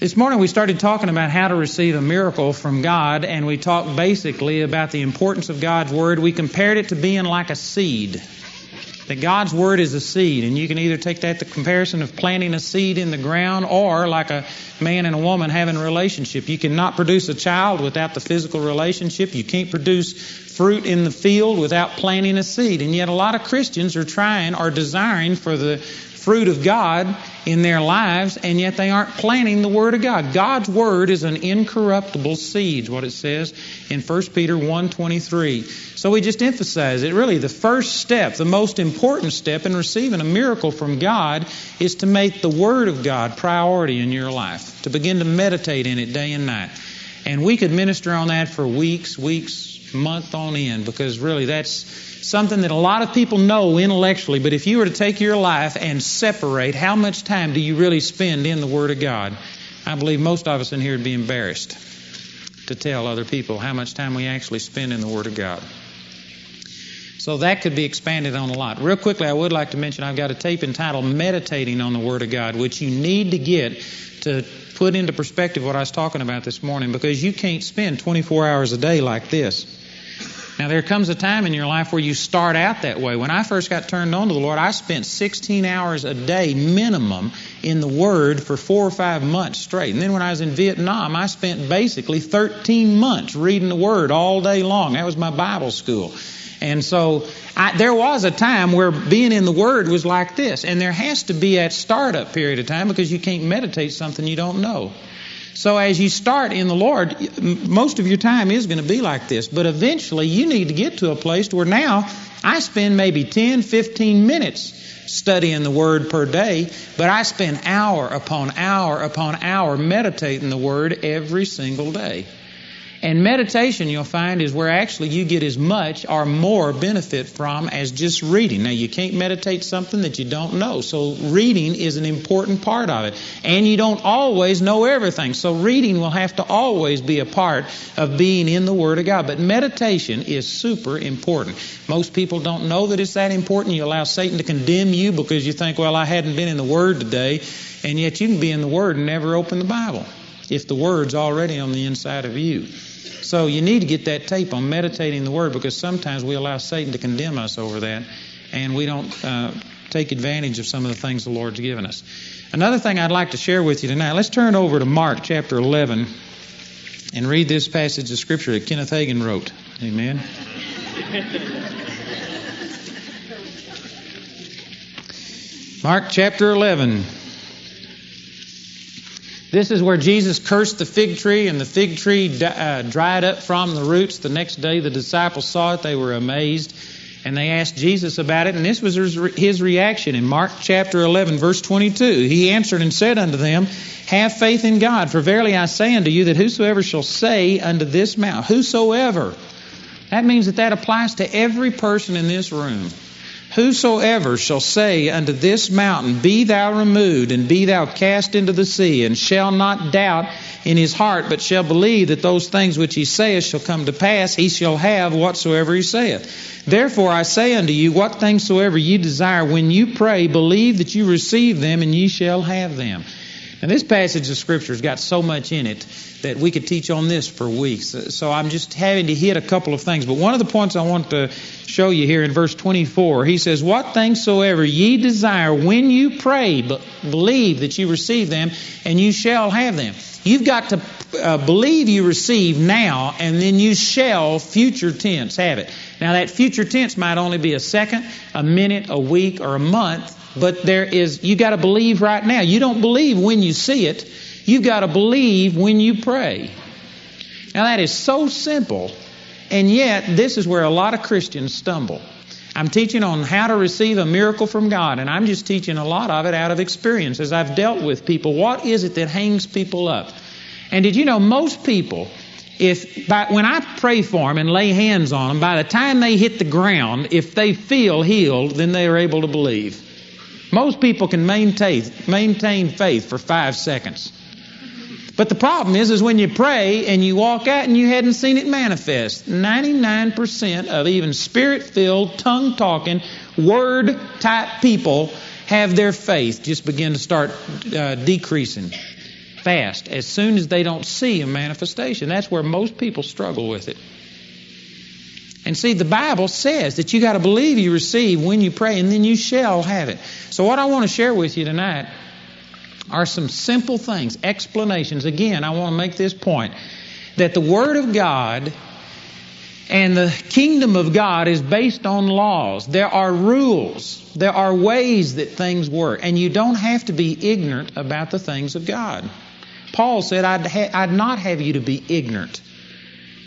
This morning we started talking about how to receive a miracle from God, and we talked basically about the importance of God's Word. We compared it to being like a seed. That God's Word is a seed, and you can either take that the comparison of planting a seed in the ground or like a man and a woman having a relationship. You cannot produce a child without the physical relationship. You can't produce fruit in the field without planting a seed. And yet a lot of Christians are trying or desiring for the fruit of God in their lives, and yet they aren't planting the Word of God. God's Word is an incorruptible seed, what it says in 1 Peter 1.23. So we just emphasize it. Really, the first step, the most important step in receiving a miracle from God is to make the Word of God priority in your life, to begin to meditate in it day and night. And we could minister on that for weeks, weeks, month on end, because really that's something that a lot of people know intellectually, but if you were to take your life and separate how much time do you really spend in the Word of God, I believe most of us in here would be embarrassed to tell other people how much time we actually spend in the Word of God. So that could be expanded on a lot. Real quickly, I would like to mention I've got a tape entitled Meditating on the Word of God, which you need to get to put into perspective what I was talking about this morning because you can't spend 24 hours a day like this. Now, there comes a time in your life where you start out that way. When I first got turned on to the Lord, I spent 16 hours a day minimum in the Word for four or five months straight. And then when I was in Vietnam, I spent basically 13 months reading the Word all day long. That was my Bible school. And so I, there was a time where being in the Word was like this. And there has to be that startup period of time because you can't meditate something you don't know. So as you start in the Lord, most of your time is going to be like this. But eventually you need to get to a place where now I spend maybe 10, 15 minutes studying the Word per day, but I spend hour upon hour upon hour meditating the Word every single day. And meditation, you'll find, is where actually you get as much or more benefit from as just reading. Now, you can't meditate something that you don't know. So, reading is an important part of it. And you don't always know everything. So, reading will have to always be a part of being in the Word of God. But meditation is super important. Most people don't know that it's that important. You allow Satan to condemn you because you think, well, I hadn't been in the Word today. And yet, you can be in the Word and never open the Bible if the Word's already on the inside of you. So you need to get that tape on meditating the Word because sometimes we allow Satan to condemn us over that and we don't uh, take advantage of some of the things the Lord's given us. Another thing I'd like to share with you tonight, let's turn over to Mark chapter 11 and read this passage of Scripture that Kenneth Hagin wrote. Amen. Mark chapter 11. This is where Jesus cursed the fig tree, and the fig tree uh, dried up from the roots. The next day, the disciples saw it. They were amazed, and they asked Jesus about it. And this was his reaction in Mark chapter 11, verse 22. He answered and said unto them, Have faith in God, for verily I say unto you that whosoever shall say unto this mountain, whosoever, that means that that applies to every person in this room. Whosoever shall say unto this mountain, Be thou removed, and be thou cast into the sea, and shall not doubt in his heart, but shall believe that those things which he saith shall come to pass, he shall have whatsoever he saith. Therefore I say unto you, what things soever ye desire, when you pray, believe that you receive them, and ye shall have them. And this passage of Scripture has got so much in it that we could teach on this for weeks. So I'm just having to hit a couple of things. But one of the points I want to show you here in verse 24, he says, What things soever ye desire when you pray, but believe that you receive them, and you shall have them. You've got to uh, believe you receive now, and then you shall, future tense, have it. Now, that future tense might only be a second, a minute, a week, or a month but there is, you got to believe right now. You don't believe when you see it. You've got to believe when you pray. Now that is so simple, and yet this is where a lot of Christians stumble. I'm teaching on how to receive a miracle from God, and I'm just teaching a lot of it out of experience as I've dealt with people. What is it that hangs people up? And did you know most people, if by, when I pray for them and lay hands on them, by the time they hit the ground, if they feel healed, then they are able to believe. Most people can maintain, maintain faith for five seconds. But the problem is, is when you pray and you walk out and you hadn't seen it manifest. 99% of even spirit-filled, tongue-talking, word-type people have their faith just begin to start uh, decreasing. Fast as soon as they don't see a manifestation. That's where most people struggle with it. And see, the Bible says that you got to believe you receive when you pray, and then you shall have it. So, what I want to share with you tonight are some simple things, explanations. Again, I want to make this point that the Word of God and the kingdom of God is based on laws. There are rules. There are ways that things work. And you don't have to be ignorant about the things of God. Paul said, I'd, ha- I'd not have you to be ignorant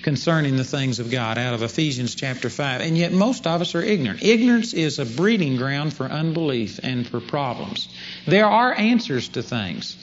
concerning the things of God out of Ephesians chapter 5. And yet most of us are ignorant. Ignorance is a breeding ground for unbelief and for problems. There are answers to things.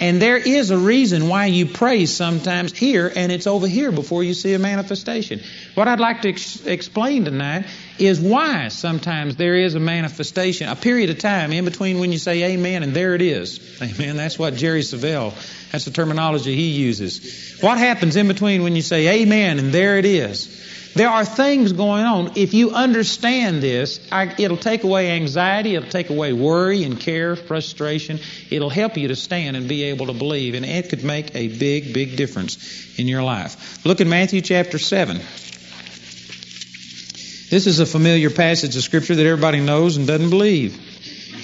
And there is a reason why you pray sometimes here and it's over here before you see a manifestation. What I'd like to ex- explain tonight is why sometimes there is a manifestation, a period of time in between when you say amen and there it is. Amen. That's what Jerry Savelle that's the terminology he uses. What happens in between when you say amen and there it is? There are things going on. If you understand this, I, it'll take away anxiety, it'll take away worry and care, frustration. It'll help you to stand and be able to believe, and it could make a big, big difference in your life. Look at Matthew chapter 7. This is a familiar passage of Scripture that everybody knows and doesn't believe.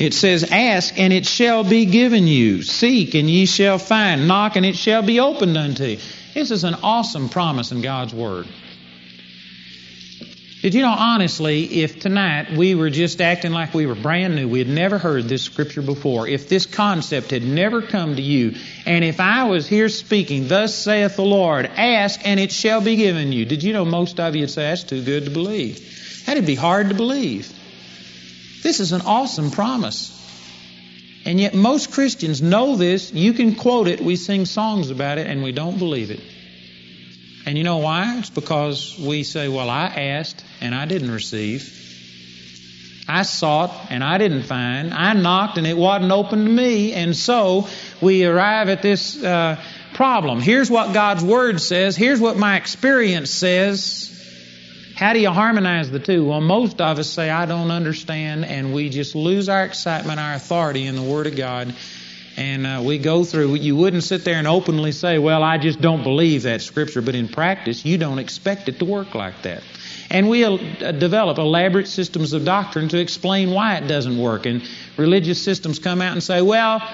It says, Ask and it shall be given you. Seek and ye shall find. Knock and it shall be opened unto you. This is an awesome promise in God's Word. Did you know, honestly, if tonight we were just acting like we were brand new, we had never heard this scripture before, if this concept had never come to you, and if I was here speaking, Thus saith the Lord, ask and it shall be given you, did you know most of you would say, That's too good to believe? That'd be hard to believe. This is an awesome promise. And yet, most Christians know this. You can quote it. We sing songs about it, and we don't believe it. And you know why? It's because we say, Well, I asked and I didn't receive. I sought and I didn't find. I knocked and it wasn't open to me. And so we arrive at this uh, problem. Here's what God's Word says. Here's what my experience says. How do you harmonize the two? Well, most of us say, I don't understand, and we just lose our excitement, our authority in the Word of God. And uh, we go through, you wouldn't sit there and openly say, Well, I just don't believe that Scripture, but in practice, you don't expect it to work like that. And we uh, develop elaborate systems of doctrine to explain why it doesn't work. And religious systems come out and say, Well,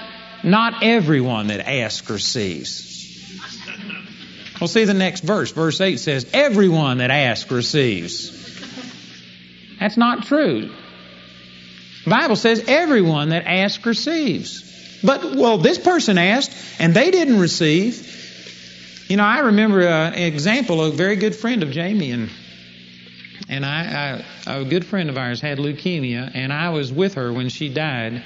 not everyone that asks receives. Well, see the next verse. Verse 8 says, Everyone that asks receives. That's not true. The Bible says everyone that asks receives. But, well, this person asked and they didn't receive. You know, I remember uh, an example, a very good friend of Jamie and and I, I, a good friend of ours had leukemia, and I was with her when she died.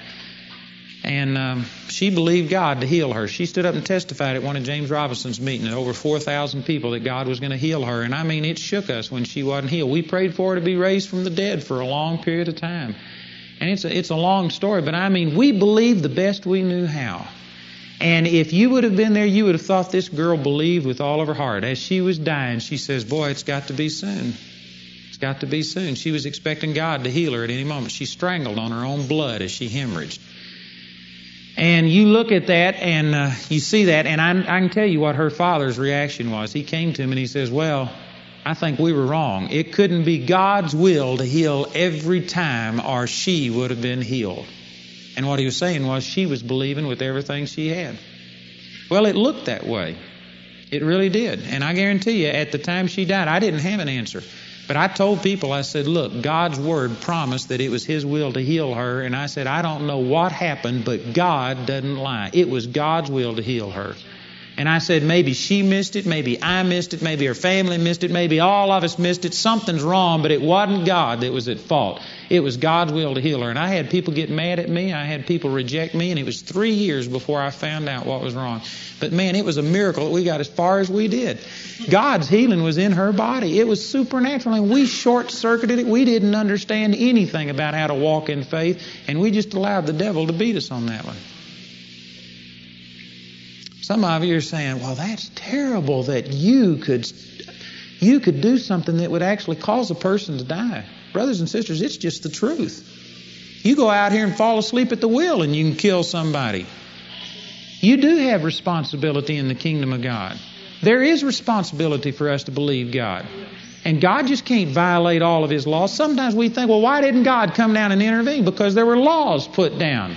And um, she believed God to heal her. She stood up and testified at one of James Robison's meetings, over 4,000 people, that God was going to heal her. And I mean, it shook us when she wasn't healed. We prayed for her to be raised from the dead for a long period of time. And it's a, it's a long story, but I mean, we believed the best we knew how. And if you would have been there, you would have thought this girl believed with all of her heart. As she was dying, she says, Boy, it's got to be soon. It's got to be soon. She was expecting God to heal her at any moment. She strangled on her own blood as she hemorrhaged. And you look at that and uh, you see that, and I, I can tell you what her father's reaction was. He came to him and he says, Well, I think we were wrong. It couldn't be God's will to heal every time, or she would have been healed. And what he was saying was she was believing with everything she had. Well, it looked that way. It really did. And I guarantee you, at the time she died, I didn't have an answer. But I told people, I said, look, God's word promised that it was His will to heal her. And I said, I don't know what happened, but God doesn't lie. It was God's will to heal her. And I said, maybe she missed it, maybe I missed it, maybe her family missed it, maybe all of us missed it. Something's wrong, but it wasn't God that was at fault. It was God's will to heal her. And I had people get mad at me, I had people reject me, and it was three years before I found out what was wrong. But man, it was a miracle that we got as far as we did. God's healing was in her body. It was supernatural, and we short circuited it. We didn't understand anything about how to walk in faith, and we just allowed the devil to beat us on that one. Some of you are saying, well, that's terrible that you could, you could do something that would actually cause a person to die. Brothers and sisters, it's just the truth. You go out here and fall asleep at the wheel and you can kill somebody. You do have responsibility in the kingdom of God. There is responsibility for us to believe God. And God just can't violate all of His laws. Sometimes we think, well, why didn't God come down and intervene? Because there were laws put down.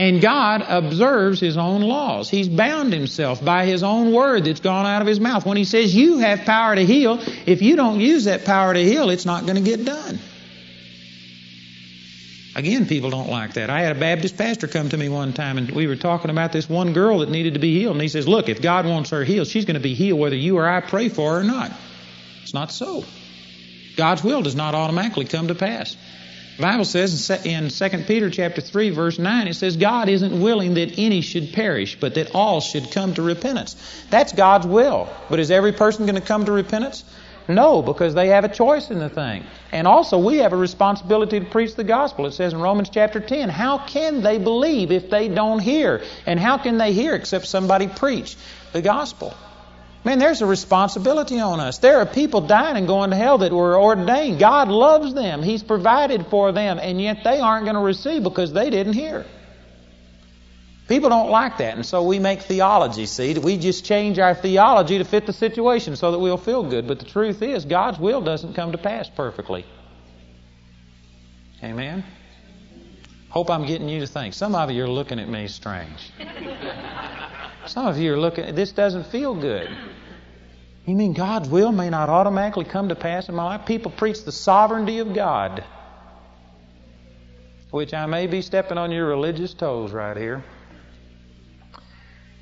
And God observes His own laws. He's bound Himself by His own word that's gone out of His mouth. When He says, You have power to heal, if you don't use that power to heal, it's not going to get done. Again, people don't like that. I had a Baptist pastor come to me one time, and we were talking about this one girl that needed to be healed. And he says, Look, if God wants her healed, she's going to be healed whether you or I pray for her or not. It's not so. God's will does not automatically come to pass. The Bible says in 2 Peter chapter 3 verse 9 it says God isn't willing that any should perish but that all should come to repentance. That's God's will. But is every person going to come to repentance? No, because they have a choice in the thing. And also, we have a responsibility to preach the gospel. It says in Romans chapter 10, how can they believe if they don't hear? And how can they hear except somebody preach the gospel? Man, there's a responsibility on us. There are people dying and going to hell that were ordained. God loves them. He's provided for them, and yet they aren't going to receive because they didn't hear. People don't like that, and so we make theology, see? We just change our theology to fit the situation so that we'll feel good. But the truth is, God's will doesn't come to pass perfectly. Amen? Hope I'm getting you to think. Some of you are looking at me strange. Some of you are looking, this doesn't feel good. You mean God's will may not automatically come to pass in my life? People preach the sovereignty of God, which I may be stepping on your religious toes right here.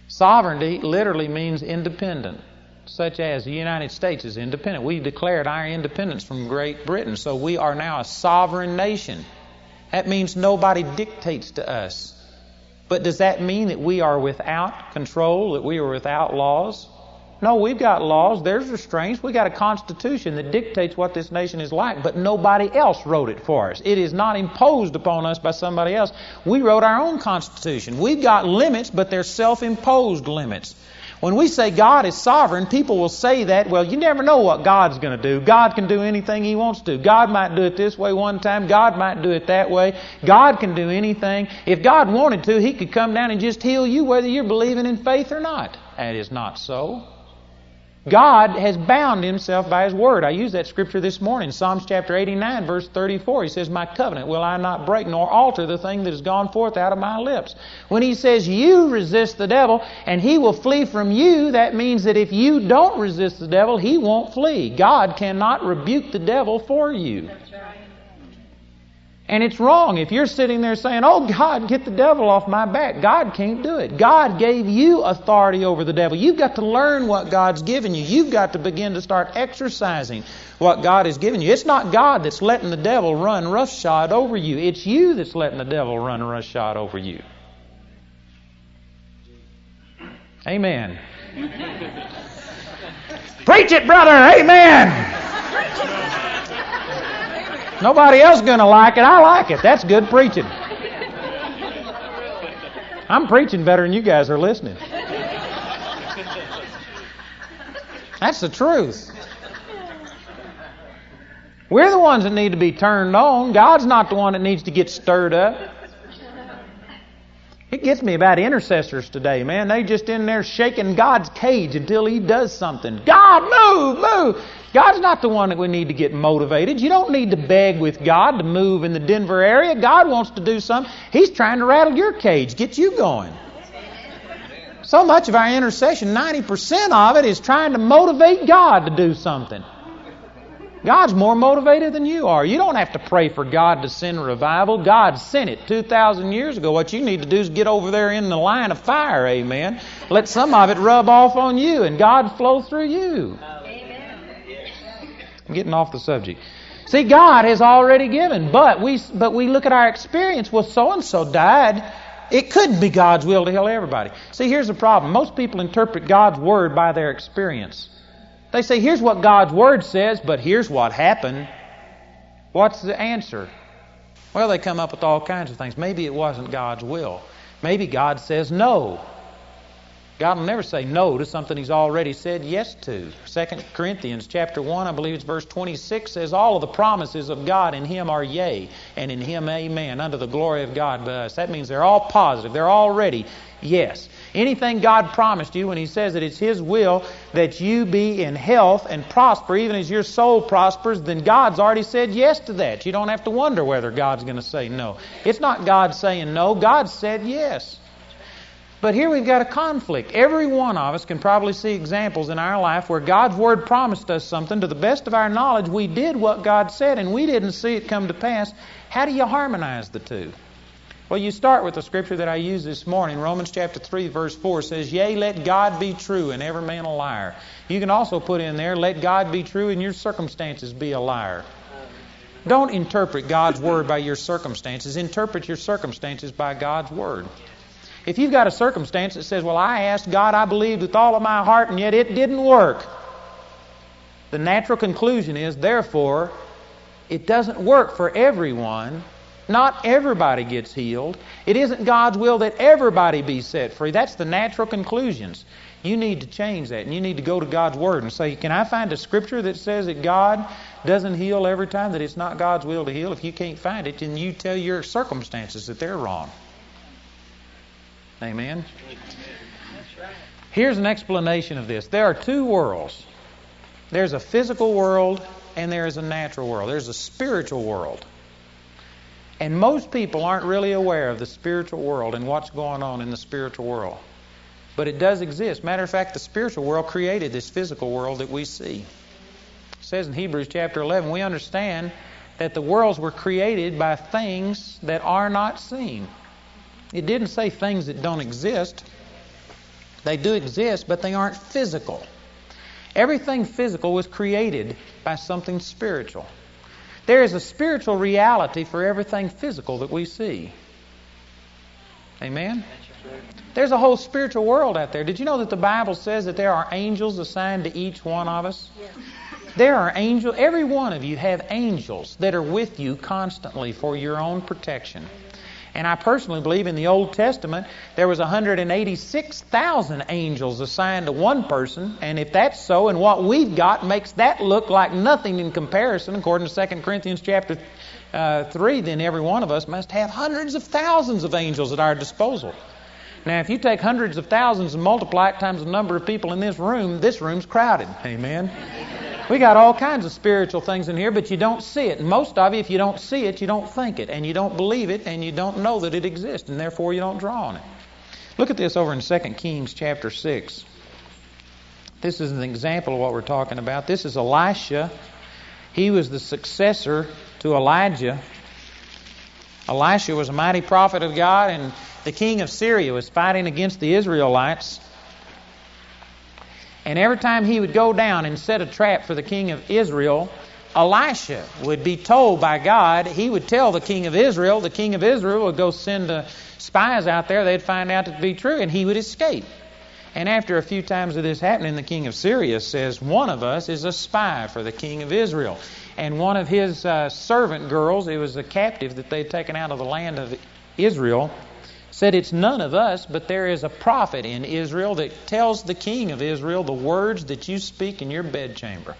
Sovereignty literally means independent, such as the United States is independent. We declared our independence from Great Britain, so we are now a sovereign nation. That means nobody dictates to us. But does that mean that we are without control, that we are without laws? No, we've got laws, there's restraints, we've got a constitution that dictates what this nation is like, but nobody else wrote it for us. It is not imposed upon us by somebody else. We wrote our own constitution. We've got limits, but they're self imposed limits. When we say God is sovereign, people will say that, well, you never know what God's going to do. God can do anything He wants to. God might do it this way one time. God might do it that way. God can do anything. If God wanted to, He could come down and just heal you whether you're believing in faith or not. That is not so. God has bound himself by his word. I used that scripture this morning, Psalms chapter 89, verse 34. He says, My covenant will I not break, nor alter the thing that has gone forth out of my lips. When he says, You resist the devil, and he will flee from you, that means that if you don't resist the devil, he won't flee. God cannot rebuke the devil for you. And it's wrong if you're sitting there saying, Oh, God, get the devil off my back. God can't do it. God gave you authority over the devil. You've got to learn what God's given you. You've got to begin to start exercising what God has given you. It's not God that's letting the devil run roughshod over you, it's you that's letting the devil run roughshod over you. Amen. Preach it, brother. Amen. Nobody else going to like it. I like it. That's good preaching. I'm preaching better than you guys are listening. That's the truth. We're the ones that need to be turned on. God's not the one that needs to get stirred up. It gets me about intercessors today, man. They just in there shaking God's cage until He does something. God, move, move. God's not the one that we need to get motivated. You don't need to beg with God to move in the Denver area. God wants to do something. He's trying to rattle your cage, get you going. So much of our intercession, 90% of it, is trying to motivate God to do something. God's more motivated than you are. You don't have to pray for God to send revival. God sent it 2,000 years ago. What you need to do is get over there in the line of fire, amen. Let some of it rub off on you and God flow through you. I'm getting off the subject. See, God has already given, but we, but we look at our experience. Well, so and so died. It couldn't be God's will to heal everybody. See, here's the problem. Most people interpret God's word by their experience. They say, here's what God's word says, but here's what happened. What's the answer? Well, they come up with all kinds of things. Maybe it wasn't God's will. Maybe God says no. God will never say no to something He's already said yes to. 2 Corinthians chapter 1, I believe it's verse 26, says, All of the promises of God in Him are yea, and in Him amen, unto the glory of God by us. That means they're all positive. They're already yes. Anything God promised you when He says that it's His will that you be in health and prosper, even as your soul prospers, then God's already said yes to that. You don't have to wonder whether God's going to say no. It's not God saying no, God said yes. But here we've got a conflict. Every one of us can probably see examples in our life where God's Word promised us something. To the best of our knowledge, we did what God said and we didn't see it come to pass. How do you harmonize the two? Well, you start with the scripture that I used this morning. Romans chapter 3, verse 4 says, Yea, let God be true and every man a liar. You can also put in there, Let God be true and your circumstances be a liar. Don't interpret God's Word by your circumstances. Interpret your circumstances by God's Word. If you've got a circumstance that says, Well, I asked God, I believed with all of my heart, and yet it didn't work, the natural conclusion is, therefore, it doesn't work for everyone. Not everybody gets healed. It isn't God's will that everybody be set free. That's the natural conclusions. You need to change that, and you need to go to God's Word and say, Can I find a scripture that says that God doesn't heal every time, that it's not God's will to heal? If you can't find it, then you tell your circumstances that they're wrong. Amen? Here's an explanation of this there are two worlds there's a physical world and there is a natural world, there's a spiritual world. And most people aren't really aware of the spiritual world and what's going on in the spiritual world. But it does exist. Matter of fact, the spiritual world created this physical world that we see. It says in Hebrews chapter 11, we understand that the worlds were created by things that are not seen. It didn't say things that don't exist. They do exist, but they aren't physical. Everything physical was created by something spiritual. There is a spiritual reality for everything physical that we see. Amen? There's a whole spiritual world out there. Did you know that the Bible says that there are angels assigned to each one of us? There are angels, every one of you have angels that are with you constantly for your own protection. And I personally believe in the Old Testament there was 186,000 angels assigned to one person, and if that's so, and what we've got makes that look like nothing in comparison, according to 2 Corinthians chapter uh, 3, then every one of us must have hundreds of thousands of angels at our disposal. Now, if you take hundreds of thousands and multiply it times the number of people in this room, this room's crowded. Amen. We got all kinds of spiritual things in here, but you don't see it. And most of you, if you don't see it, you don't think it, and you don't believe it, and you don't know that it exists, and therefore you don't draw on it. Look at this over in 2 Kings chapter 6. This is an example of what we're talking about. This is Elisha. He was the successor to Elijah. Elisha was a mighty prophet of God, and the king of Syria was fighting against the Israelites. And every time he would go down and set a trap for the king of Israel, Elisha would be told by God, he would tell the king of Israel, the king of Israel would go send the spies out there, they'd find out to be true, and he would escape. And after a few times of this happening, the king of Syria says, One of us is a spy for the king of Israel. And one of his uh, servant girls, it was a captive that they'd taken out of the land of Israel, said, It's none of us, but there is a prophet in Israel that tells the king of Israel the words that you speak in your bedchamber.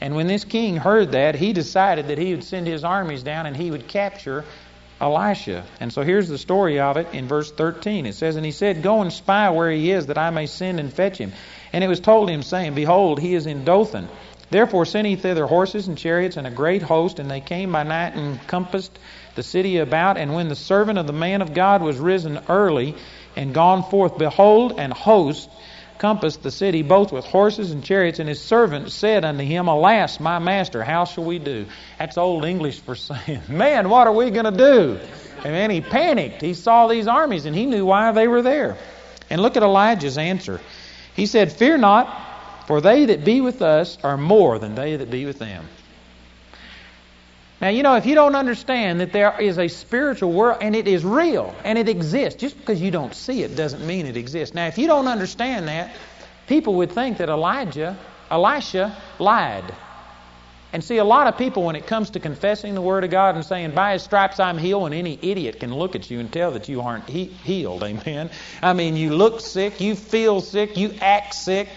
And when this king heard that, he decided that he would send his armies down and he would capture Elisha. And so here's the story of it in verse 13. It says, And he said, Go and spy where he is, that I may send and fetch him. And it was told him, saying, Behold, he is in Dothan. Therefore sent he thither horses and chariots and a great host, and they came by night and compassed the city about. And when the servant of the man of God was risen early and gone forth, behold, an host compassed the city both with horses and chariots. And his servant said unto him, Alas, my master, how shall we do? That's old English for saying, Man, what are we going to do? And then he panicked. He saw these armies and he knew why they were there. And look at Elijah's answer. He said, Fear not, for they that be with us are more than they that be with them. Now, you know, if you don't understand that there is a spiritual world and it is real and it exists, just because you don't see it doesn't mean it exists. Now, if you don't understand that, people would think that Elijah, Elisha lied. And see, a lot of people, when it comes to confessing the Word of God and saying, by His stripes I'm healed, and any idiot can look at you and tell that you aren't he- healed, amen? I mean, you look sick, you feel sick, you act sick.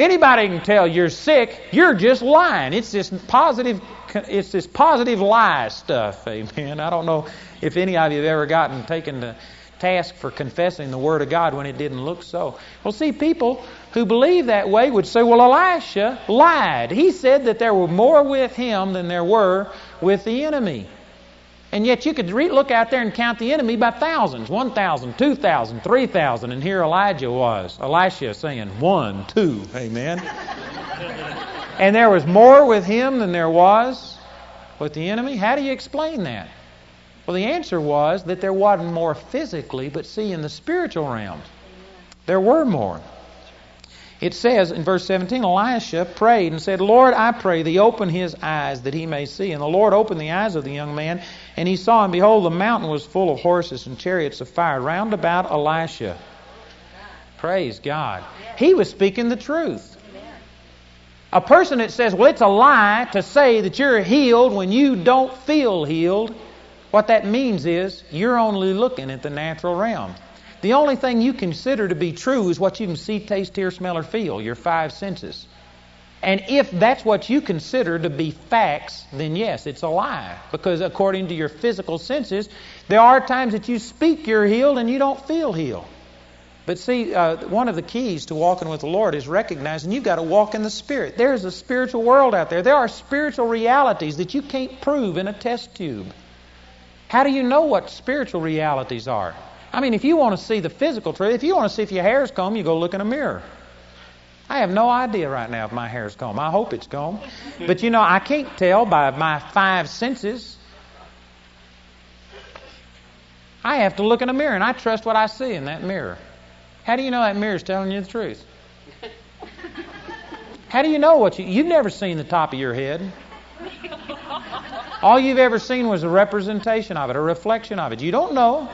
Anybody can tell you're sick, you're just lying. It's this positive, it's this positive lie stuff, amen? I don't know if any of you have ever gotten taken to task for confessing the Word of God when it didn't look so. Well, see, people who believe that way would say, well, Elisha lied. He said that there were more with him than there were with the enemy. And yet you could re- look out there and count the enemy by thousands 1,000, 2,000, 3,000. And here Elijah was, Elisha saying, one, two, amen. and there was more with him than there was with the enemy. How do you explain that? Well, the answer was that there wasn't more physically, but see, in the spiritual realm, there were more. It says in verse 17, Elisha prayed and said, Lord, I pray thee, open his eyes that he may see. And the Lord opened the eyes of the young man, and he saw, and behold, the mountain was full of horses and chariots of fire round about Elisha. Praise God. He was speaking the truth. A person that says, well, it's a lie to say that you're healed when you don't feel healed what that means is you're only looking at the natural realm. The only thing you consider to be true is what you can see, taste, hear, smell, or feel, your five senses. And if that's what you consider to be facts, then yes, it's a lie. Because according to your physical senses, there are times that you speak you're healed and you don't feel healed. But see, uh, one of the keys to walking with the Lord is recognizing you've got to walk in the Spirit. There's a spiritual world out there. There are spiritual realities that you can't prove in a test tube. How do you know what spiritual realities are? I mean, if you want to see the physical truth, if you want to see if your hair's combed, you go look in a mirror. I have no idea right now if my hair's combed. I hope it's combed. But you know, I can't tell by my five senses. I have to look in a mirror and I trust what I see in that mirror. How do you know that mirror is telling you the truth? How do you know what you you've never seen the top of your head? All you've ever seen was a representation of it, a reflection of it. You don't know.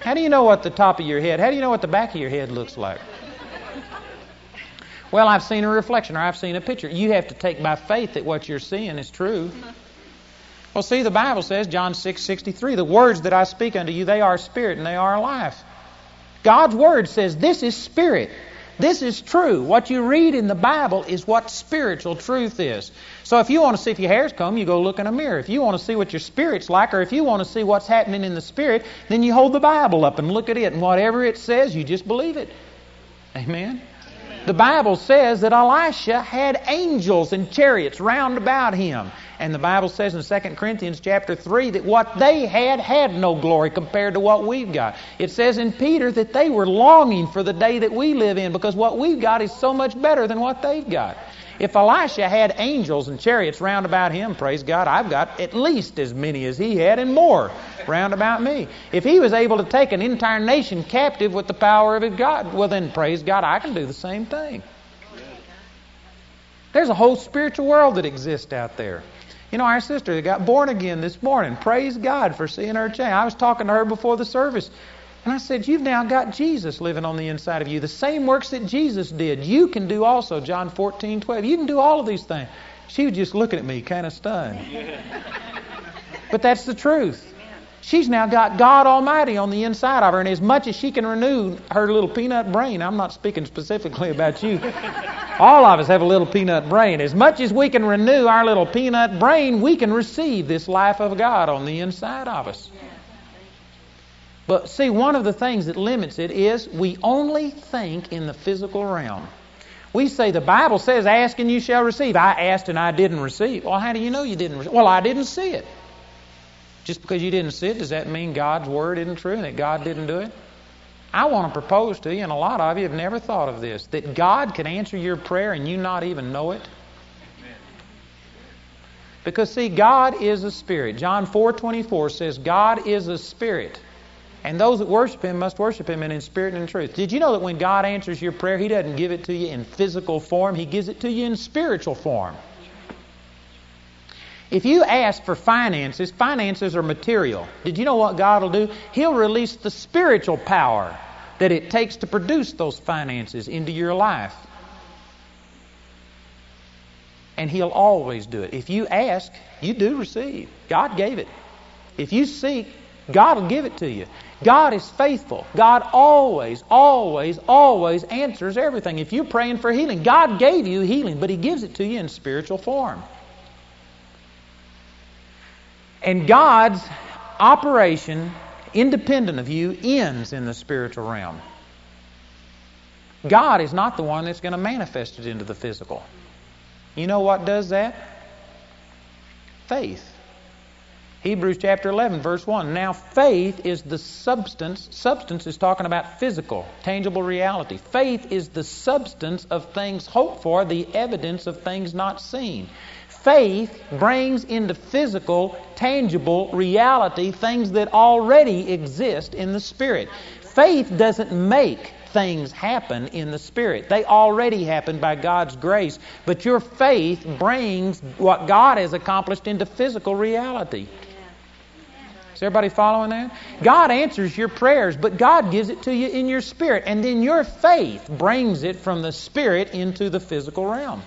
How do you know what the top of your head, how do you know what the back of your head looks like? Well, I've seen a reflection or I've seen a picture. You have to take by faith that what you're seeing is true. Well, see, the Bible says, John 6 63, the words that I speak unto you, they are spirit and they are life. God's word says this is spirit. This is true. What you read in the Bible is what spiritual truth is. So if you want to see if your hair's combed, you go look in a mirror. If you want to see what your spirit's like, or if you want to see what's happening in the spirit, then you hold the Bible up and look at it, and whatever it says, you just believe it. Amen. The Bible says that Elisha had angels and chariots round about him. And the Bible says in 2 Corinthians chapter 3 that what they had had no glory compared to what we've got. It says in Peter that they were longing for the day that we live in because what we've got is so much better than what they've got. If Elisha had angels and chariots round about him, praise God, I've got at least as many as he had and more round about me. If he was able to take an entire nation captive with the power of his God, well then praise God, I can do the same thing. There's a whole spiritual world that exists out there. You know, our sister got born again this morning, praise God for seeing her change. I was talking to her before the service, and I said, You've now got Jesus living on the inside of you. The same works that Jesus did, you can do also, John 14, 12. You can do all of these things. She was just looking at me, kind of stunned. but that's the truth. She's now got God Almighty on the inside of her, and as much as she can renew her little peanut brain, I'm not speaking specifically about you. All of us have a little peanut brain. As much as we can renew our little peanut brain, we can receive this life of God on the inside of us. But see, one of the things that limits it is we only think in the physical realm. We say the Bible says, Ask and you shall receive. I asked and I didn't receive. Well, how do you know you didn't receive? Well, I didn't see it. Just because you didn't see it, does that mean God's word isn't true and that God didn't do it? I want to propose to you, and a lot of you have never thought of this, that God can answer your prayer and you not even know it. Because see, God is a spirit. John 4:24 says, God is a spirit. And those that worship Him must worship Him in spirit and in truth. Did you know that when God answers your prayer, He doesn't give it to you in physical form, He gives it to you in spiritual form? If you ask for finances, finances are material. Did you know what God will do? He'll release the spiritual power that it takes to produce those finances into your life. And He'll always do it. If you ask, you do receive. God gave it. If you seek, God will give it to you. God is faithful. God always, always, always answers everything. If you're praying for healing, God gave you healing, but He gives it to you in spiritual form. And God's operation, independent of you, ends in the spiritual realm. God is not the one that's going to manifest it into the physical. You know what does that? Faith. Hebrews chapter 11, verse 1. Now, faith is the substance. Substance is talking about physical, tangible reality. Faith is the substance of things hoped for, the evidence of things not seen. Faith brings into physical, tangible reality things that already exist in the Spirit. Faith doesn't make things happen in the Spirit. They already happen by God's grace. But your faith brings what God has accomplished into physical reality. Is everybody following that? God answers your prayers, but God gives it to you in your spirit. And then your faith brings it from the spirit into the physical realm.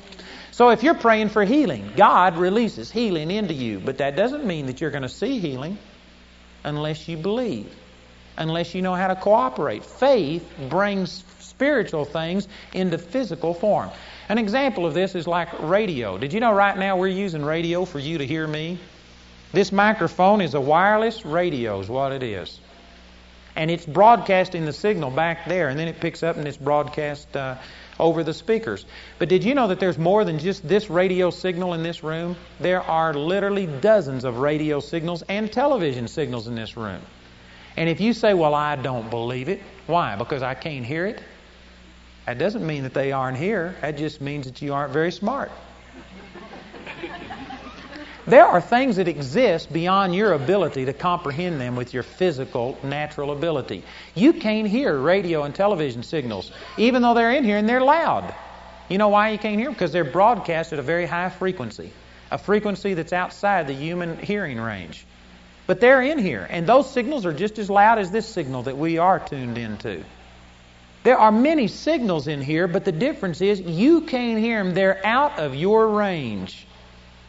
So if you're praying for healing, God releases healing into you. But that doesn't mean that you're going to see healing unless you believe, unless you know how to cooperate. Faith brings spiritual things into physical form. An example of this is like radio. Did you know right now we're using radio for you to hear me? This microphone is a wireless radio, is what it is. And it's broadcasting the signal back there, and then it picks up and it's broadcast uh, over the speakers. But did you know that there's more than just this radio signal in this room? There are literally dozens of radio signals and television signals in this room. And if you say, Well, I don't believe it, why? Because I can't hear it? That doesn't mean that they aren't here. That just means that you aren't very smart. There are things that exist beyond your ability to comprehend them with your physical, natural ability. You can't hear radio and television signals, even though they're in here and they're loud. You know why you can't hear them? Because they're broadcast at a very high frequency, a frequency that's outside the human hearing range. But they're in here, and those signals are just as loud as this signal that we are tuned into. There are many signals in here, but the difference is you can't hear them. They're out of your range.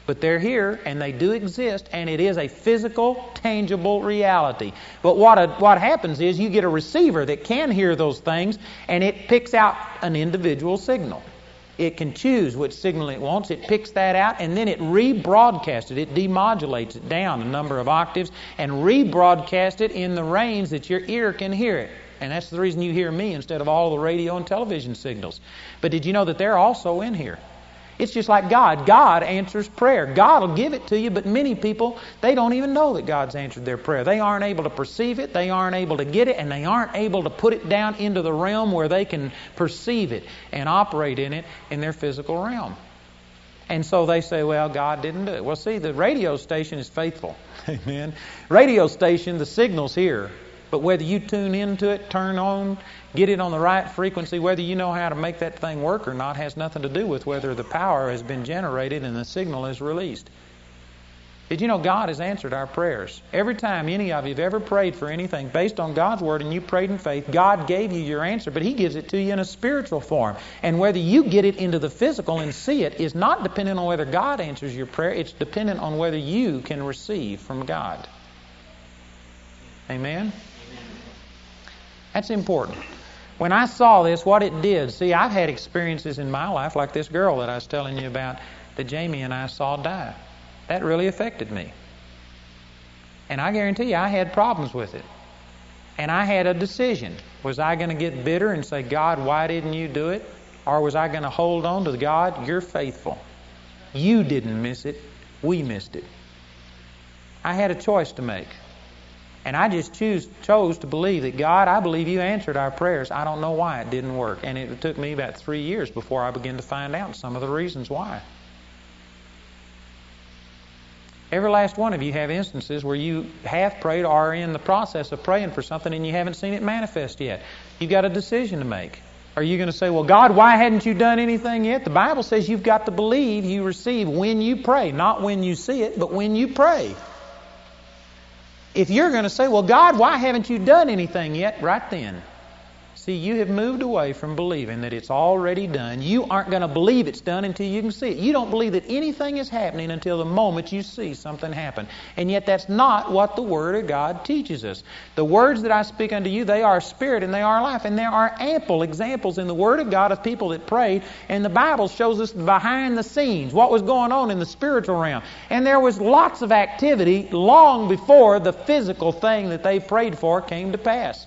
But they're here and they do exist, and it is a physical, tangible reality. But what, a, what happens is you get a receiver that can hear those things, and it picks out an individual signal. It can choose which signal it wants, it picks that out, and then it rebroadcasts it. It demodulates it down a number of octaves and rebroadcasts it in the range that your ear can hear it. And that's the reason you hear me instead of all the radio and television signals. But did you know that they're also in here? It's just like God. God answers prayer. God will give it to you, but many people, they don't even know that God's answered their prayer. They aren't able to perceive it, they aren't able to get it, and they aren't able to put it down into the realm where they can perceive it and operate in it in their physical realm. And so they say, well, God didn't do it. Well, see, the radio station is faithful. Amen. Radio station, the signal's here. But whether you tune into it, turn on, get it on the right frequency, whether you know how to make that thing work or not, has nothing to do with whether the power has been generated and the signal is released. Did you know God has answered our prayers? Every time any of you have ever prayed for anything based on God's Word and you prayed in faith, God gave you your answer, but He gives it to you in a spiritual form. And whether you get it into the physical and see it is not dependent on whether God answers your prayer, it's dependent on whether you can receive from God. Amen? That's important. When I saw this, what it did, see, I've had experiences in my life like this girl that I was telling you about that Jamie and I saw die. That really affected me. And I guarantee you, I had problems with it. And I had a decision. Was I going to get bitter and say, God, why didn't you do it? Or was I going to hold on to God, you're faithful. You didn't miss it, we missed it. I had a choice to make. And I just choose, chose to believe that God, I believe you answered our prayers. I don't know why it didn't work. And it took me about three years before I began to find out some of the reasons why. Every last one of you have instances where you have prayed or are in the process of praying for something and you haven't seen it manifest yet. You've got a decision to make. Are you going to say, Well, God, why hadn't you done anything yet? The Bible says you've got to believe you receive when you pray, not when you see it, but when you pray if you're going to say, Well, God, why haven't you done anything yet? Right then, See, you have moved away from believing that it's already done. You aren't going to believe it's done until you can see it. You don't believe that anything is happening until the moment you see something happen. And yet, that's not what the Word of God teaches us. The words that I speak unto you, they are spirit and they are life. And there are ample examples in the Word of God of people that prayed. And the Bible shows us behind the scenes what was going on in the spiritual realm. And there was lots of activity long before the physical thing that they prayed for came to pass.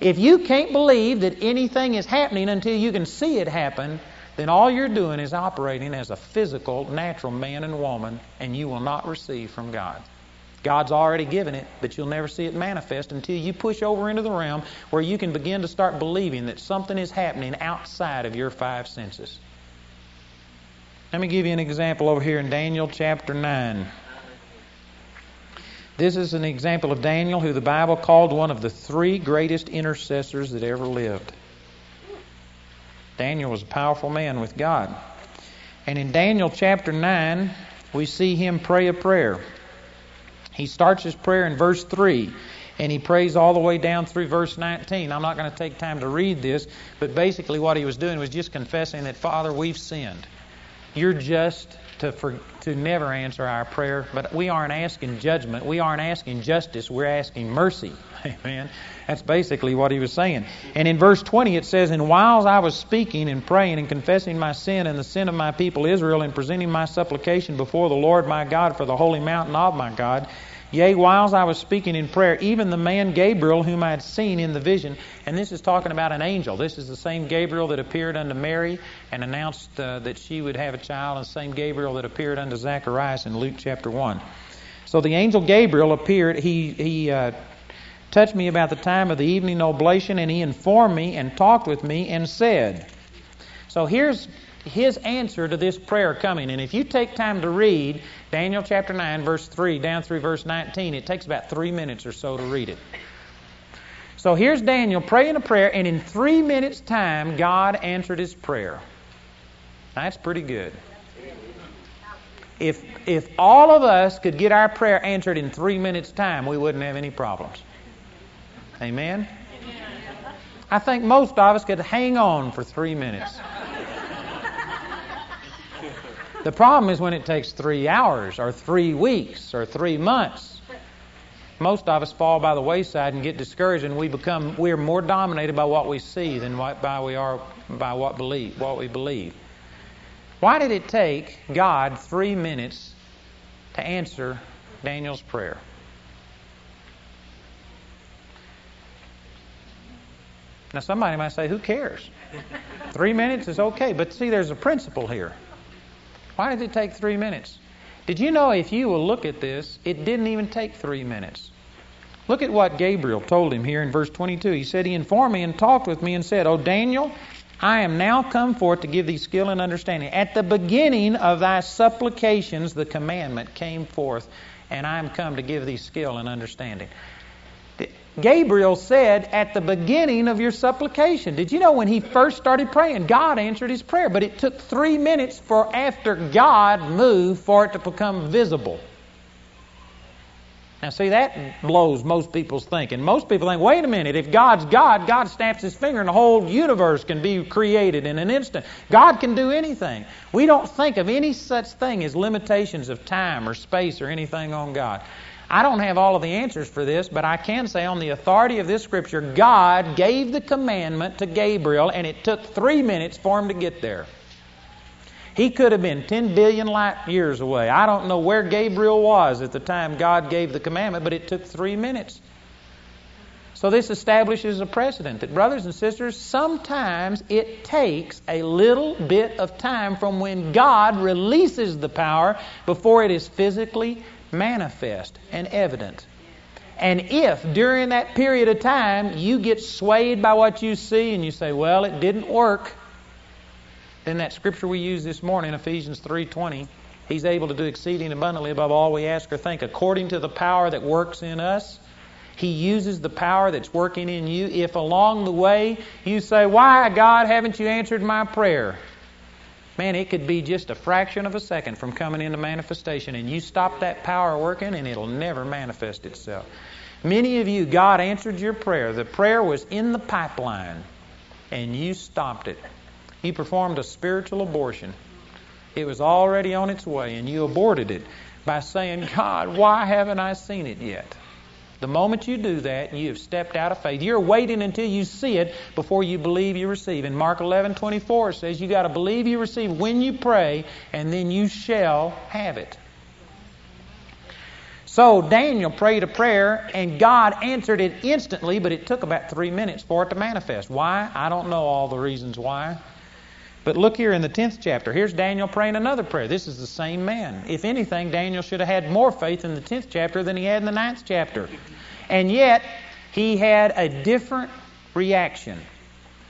If you can't believe that anything is happening until you can see it happen, then all you're doing is operating as a physical, natural man and woman, and you will not receive from God. God's already given it, but you'll never see it manifest until you push over into the realm where you can begin to start believing that something is happening outside of your five senses. Let me give you an example over here in Daniel chapter 9. This is an example of Daniel, who the Bible called one of the three greatest intercessors that ever lived. Daniel was a powerful man with God. And in Daniel chapter 9, we see him pray a prayer. He starts his prayer in verse 3 and he prays all the way down through verse 19. I'm not going to take time to read this, but basically what he was doing was just confessing that, Father, we've sinned. You're just to, for, to never answer our prayer, but we aren't asking judgment. We aren't asking justice. We're asking mercy. Amen. That's basically what he was saying. And in verse 20 it says, And whiles I was speaking and praying and confessing my sin and the sin of my people Israel and presenting my supplication before the Lord my God for the holy mountain of my God, Yea, whiles I was speaking in prayer, even the man Gabriel, whom I had seen in the vision, and this is talking about an angel. This is the same Gabriel that appeared unto Mary and announced uh, that she would have a child, and the same Gabriel that appeared unto Zacharias in Luke chapter 1. So the angel Gabriel appeared. He, he uh, touched me about the time of the evening oblation, and he informed me and talked with me and said, So here's his answer to this prayer coming. And if you take time to read Daniel chapter 9, verse 3, down through verse 19, it takes about three minutes or so to read it. So here's Daniel praying a prayer, and in three minutes' time, God answered his prayer. That's pretty good. If, if all of us could get our prayer answered in three minutes' time, we wouldn't have any problems. Amen? I think most of us could hang on for three minutes. The problem is when it takes three hours or three weeks or three months. Most of us fall by the wayside and get discouraged, and we become we're more dominated by what we see than what, by we are by what believe what we believe. Why did it take God three minutes to answer Daniel's prayer? Now somebody might say, "Who cares?" Three minutes is okay, but see, there's a principle here. Why did it take three minutes? Did you know if you will look at this, it didn't even take three minutes? Look at what Gabriel told him here in verse 22. He said, He informed me and talked with me and said, O Daniel, I am now come forth to give thee skill and understanding. At the beginning of thy supplications, the commandment came forth, and I am come to give thee skill and understanding. Gabriel said at the beginning of your supplication. Did you know when he first started praying, God answered his prayer, but it took three minutes for after God moved for it to become visible. Now, see, that blows most people's thinking. Most people think, wait a minute, if God's God, God snaps his finger and the whole universe can be created in an instant. God can do anything. We don't think of any such thing as limitations of time or space or anything on God. I don't have all of the answers for this, but I can say on the authority of this scripture, God gave the commandment to Gabriel, and it took three minutes for him to get there. He could have been 10 billion light years away. I don't know where Gabriel was at the time God gave the commandment, but it took three minutes. So this establishes a precedent that, brothers and sisters, sometimes it takes a little bit of time from when God releases the power before it is physically manifest and evident. And if during that period of time you get swayed by what you see and you say, "Well, it didn't work," then that scripture we used this morning, Ephesians 3:20, He's able to do exceeding abundantly above all we ask or think, according to the power that works in us. He uses the power that's working in you. If along the way you say, "Why, God, haven't you answered my prayer?" Man, it could be just a fraction of a second from coming into manifestation, and you stop that power working, and it'll never manifest itself. Many of you, God answered your prayer. The prayer was in the pipeline. and you stopped it. He performed a spiritual abortion. It was already on its way, and you aborted it by saying, God, why haven't I seen it yet? The moment you do that, you have stepped out of faith. You're waiting until you see it before you believe you receive. In Mark 11, 24 says you got to believe you receive when you pray, and then you shall have it. So Daniel prayed a prayer, and God answered it instantly, but it took about three minutes for it to manifest. Why? I don't know all the reasons why. But look here in the 10th chapter. Here's Daniel praying another prayer. This is the same man. If anything, Daniel should have had more faith in the 10th chapter than he had in the 9th chapter. And yet, he had a different reaction.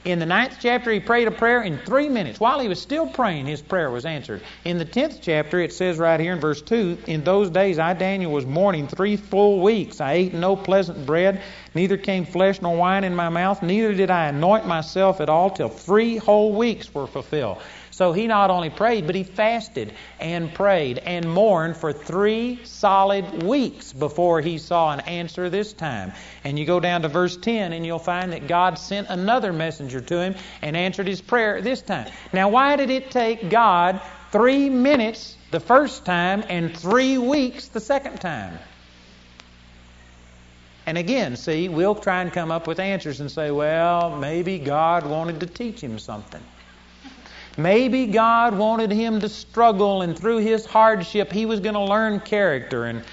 In the ninth chapter, he prayed a prayer in three minutes. While he was still praying, his prayer was answered. In the tenth chapter, it says right here in verse 2 In those days I, Daniel, was mourning three full weeks. I ate no pleasant bread, neither came flesh nor wine in my mouth, neither did I anoint myself at all till three whole weeks were fulfilled. So he not only prayed, but he fasted and prayed and mourned for three solid weeks before he saw an answer this time. And you go down to verse 10 and you'll find that God sent another messenger to him and answered his prayer this time. Now, why did it take God three minutes the first time and three weeks the second time? And again, see, we'll try and come up with answers and say, well, maybe God wanted to teach him something. Maybe God wanted him to struggle, and through his hardship, he was going to learn character. And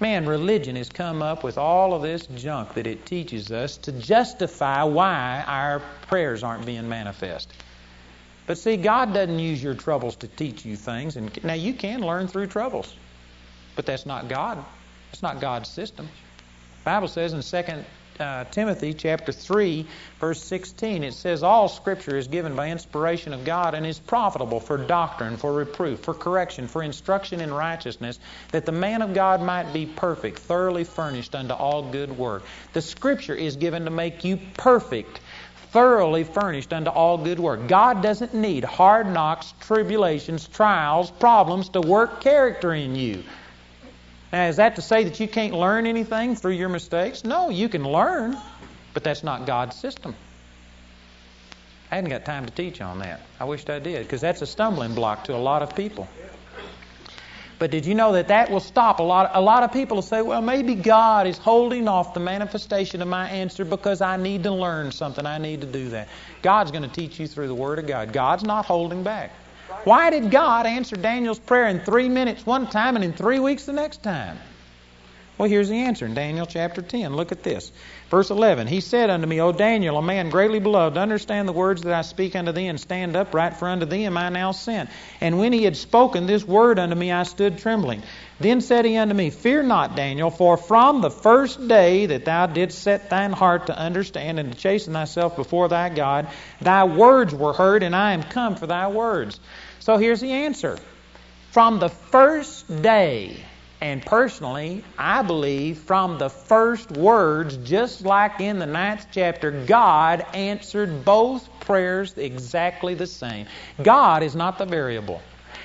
man, religion has come up with all of this junk that it teaches us to justify why our prayers aren't being manifest. But see, God doesn't use your troubles to teach you things. And now you can learn through troubles, but that's not God. That's not God's system. The Bible says in Second uh, Timothy chapter 3, verse 16, it says, All Scripture is given by inspiration of God and is profitable for doctrine, for reproof, for correction, for instruction in righteousness, that the man of God might be perfect, thoroughly furnished unto all good work. The Scripture is given to make you perfect thoroughly furnished unto all good work. God doesn't need hard knocks, tribulations, trials, problems to work character in you. Now, is that to say that you can't learn anything through your mistakes? No, you can learn, but that's not God's system. I hadn't got time to teach on that. I wished I did, because that's a stumbling block to a lot of people. But did you know that that will stop a lot? A lot of people will say, "Well, maybe God is holding off the manifestation of my answer because I need to learn something. I need to do that." God's going to teach you through the Word of God. God's not holding back. Why did God answer Daniel's prayer in three minutes one time and in three weeks the next time? Well, here's the answer in Daniel chapter 10. Look at this. Verse 11 He said unto me, O Daniel, a man greatly beloved, understand the words that I speak unto thee, and stand upright, for unto thee am I now sent. And when he had spoken this word unto me, I stood trembling. Then said he unto me, Fear not, Daniel, for from the first day that thou didst set thine heart to understand and to chasten thyself before thy God, thy words were heard, and I am come for thy words. So here's the answer. From the first day, and personally, I believe from the first words, just like in the ninth chapter, God answered both prayers exactly the same. God is not the variable.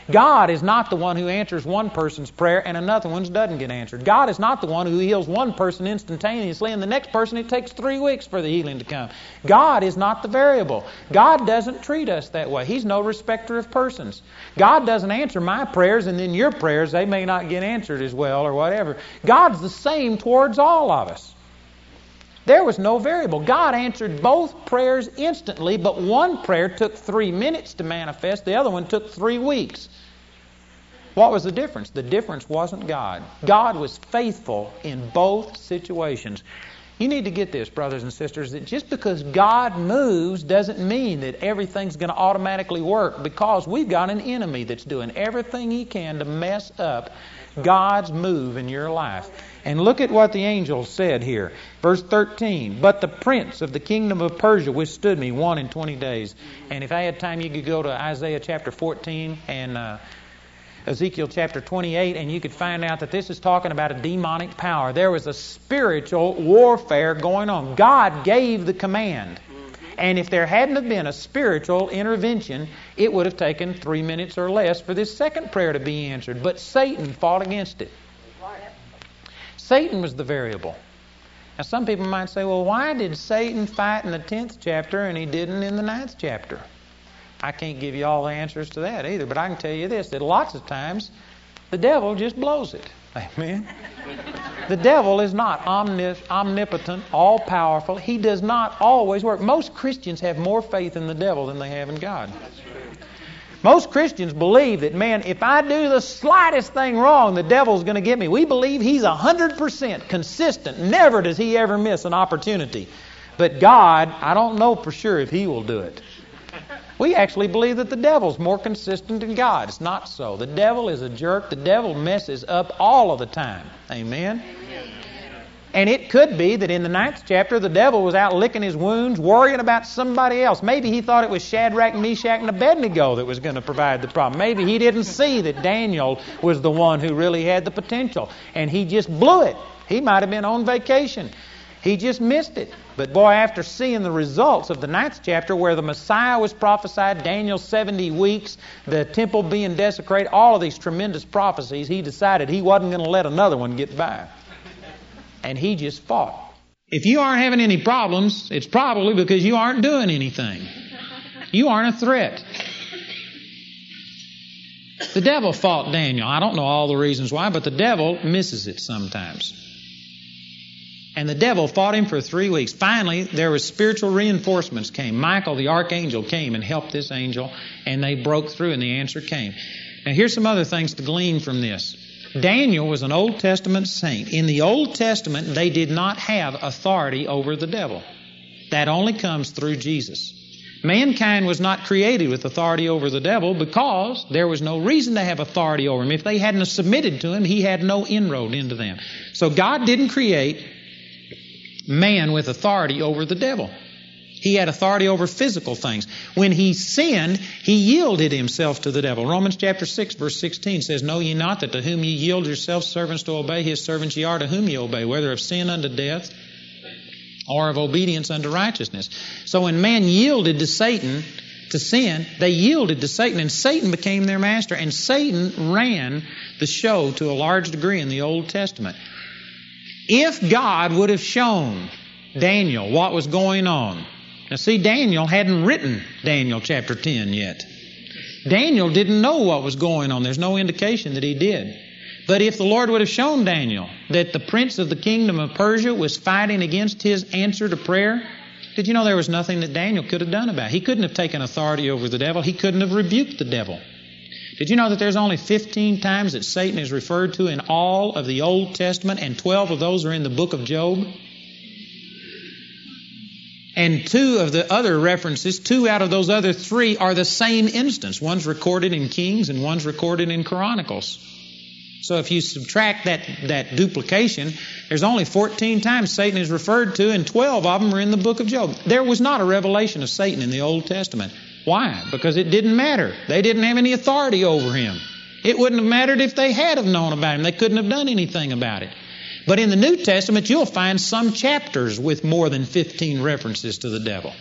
God is not the one who answers one person's prayer and another one's doesn't get answered. God is not the one who heals one person instantaneously and the next person it takes three weeks for the healing to come. God is not the variable. God doesn't treat us that way. He's no respecter of persons. God doesn't answer my prayers and then your prayers, they may not get answered as well or whatever. God's the same towards all of us. There was no variable. God answered both prayers instantly, but one prayer took three minutes to manifest, the other one took three weeks. What was the difference? The difference wasn't God. God was faithful in both situations. You need to get this, brothers and sisters, that just because God moves doesn't mean that everything's going to automatically work because we've got an enemy that's doing everything he can to mess up God's move in your life. And look at what the angel said here. Verse 13. But the prince of the kingdom of Persia withstood me one and twenty days. And if I had time, you could go to Isaiah chapter 14 and uh, Ezekiel chapter 28, and you could find out that this is talking about a demonic power. There was a spiritual warfare going on. God gave the command. And if there hadn't have been a spiritual intervention, it would have taken three minutes or less for this second prayer to be answered. But Satan fought against it. Satan was the variable. Now, some people might say, well, why did Satan fight in the 10th chapter and he didn't in the 9th chapter? I can't give you all the answers to that either, but I can tell you this that lots of times the devil just blows it. Amen. The devil is not omnipotent, all powerful. He does not always work. Most Christians have more faith in the devil than they have in God. Most Christians believe that, man, if I do the slightest thing wrong, the devil's going to get me. We believe he's 100% consistent. Never does he ever miss an opportunity. But God, I don't know for sure if he will do it. We actually believe that the devil's more consistent than God. It's not so. The devil is a jerk. The devil messes up all of the time. Amen. And it could be that in the ninth chapter, the devil was out licking his wounds, worrying about somebody else. Maybe he thought it was Shadrach, Meshach, and Abednego that was going to provide the problem. Maybe he didn't see that Daniel was the one who really had the potential, and he just blew it. He might have been on vacation. He just missed it. But boy, after seeing the results of the ninth chapter where the Messiah was prophesied, Daniel's 70 weeks, the temple being desecrated, all of these tremendous prophecies, he decided he wasn't going to let another one get by. And he just fought. If you aren't having any problems, it's probably because you aren't doing anything. You aren't a threat. The devil fought Daniel. I don't know all the reasons why, but the devil misses it sometimes. And the devil fought him for three weeks. Finally, there was spiritual reinforcements came. Michael, the archangel, came and helped this angel, and they broke through, and the answer came. Now, here's some other things to glean from this. Daniel was an Old Testament saint. In the Old Testament, they did not have authority over the devil. That only comes through Jesus. Mankind was not created with authority over the devil because there was no reason to have authority over him. If they hadn't submitted to him, he had no inroad into them. So God didn't create man with authority over the devil. He had authority over physical things. When he sinned, he yielded himself to the devil. Romans chapter 6, verse 16 says, Know ye not that to whom ye yield yourselves servants to obey, his servants ye are to whom ye obey, whether of sin unto death or of obedience unto righteousness. So when man yielded to Satan, to sin, they yielded to Satan, and Satan became their master, and Satan ran the show to a large degree in the Old Testament. If God would have shown Daniel what was going on, now see, Daniel hadn't written Daniel chapter 10 yet. Daniel didn't know what was going on. There's no indication that he did. But if the Lord would have shown Daniel that the prince of the kingdom of Persia was fighting against his answer to prayer, did you know there was nothing that Daniel could have done about it? He couldn't have taken authority over the devil. He couldn't have rebuked the devil. Did you know that there's only 15 times that Satan is referred to in all of the Old Testament, and 12 of those are in the book of Job? And two of the other references, two out of those other three, are the same instance. One's recorded in Kings and one's recorded in Chronicles. So if you subtract that, that duplication, there's only 14 times Satan is referred to, and 12 of them are in the book of Job. There was not a revelation of Satan in the Old Testament. Why? Because it didn't matter. They didn't have any authority over him. It wouldn't have mattered if they had have known about him. They couldn't have done anything about it. But in the New Testament, you'll find some chapters with more than 15 references to the devil.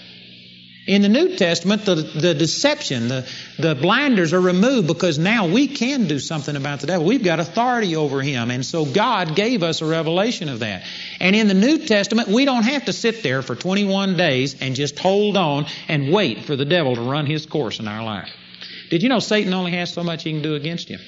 In the New Testament, the, the deception, the, the blinders are removed because now we can do something about the devil. We've got authority over him. And so God gave us a revelation of that. And in the New Testament, we don't have to sit there for 21 days and just hold on and wait for the devil to run his course in our life. Did you know Satan only has so much he can do against you?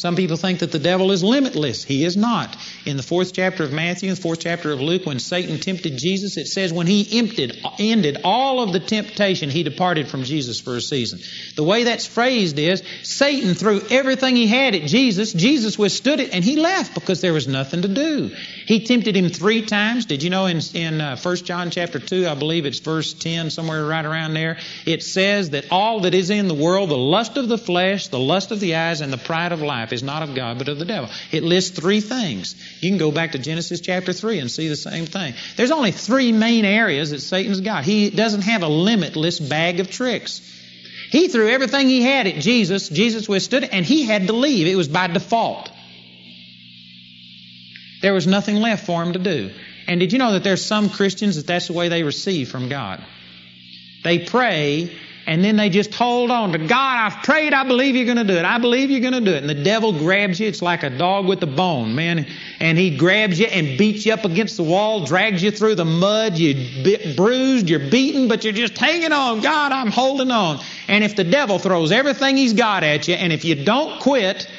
Some people think that the devil is limitless. He is not. In the fourth chapter of Matthew and the fourth chapter of Luke, when Satan tempted Jesus, it says when he emptied, ended all of the temptation, he departed from Jesus for a season. The way that's phrased is Satan threw everything he had at Jesus. Jesus withstood it and he left because there was nothing to do. He tempted him three times. Did you know in, in uh, 1 John chapter 2, I believe it's verse 10, somewhere right around there, it says that all that is in the world, the lust of the flesh, the lust of the eyes, and the pride of life is not of God but of the devil. It lists three things. You can go back to Genesis chapter 3 and see the same thing. There's only three main areas that Satan's got. He doesn't have a limitless bag of tricks. He threw everything he had at Jesus. Jesus withstood it, and he had to leave. It was by default. There was nothing left for him to do. And did you know that there's some Christians that that's the way they receive from God? They pray and then they just hold on to God. I've prayed. I believe you're going to do it. I believe you're going to do it. And the devil grabs you. It's like a dog with a bone, man. And he grabs you and beats you up against the wall, drags you through the mud. You're bruised. You're beaten, but you're just hanging on. God, I'm holding on. And if the devil throws everything he's got at you, and if you don't quit,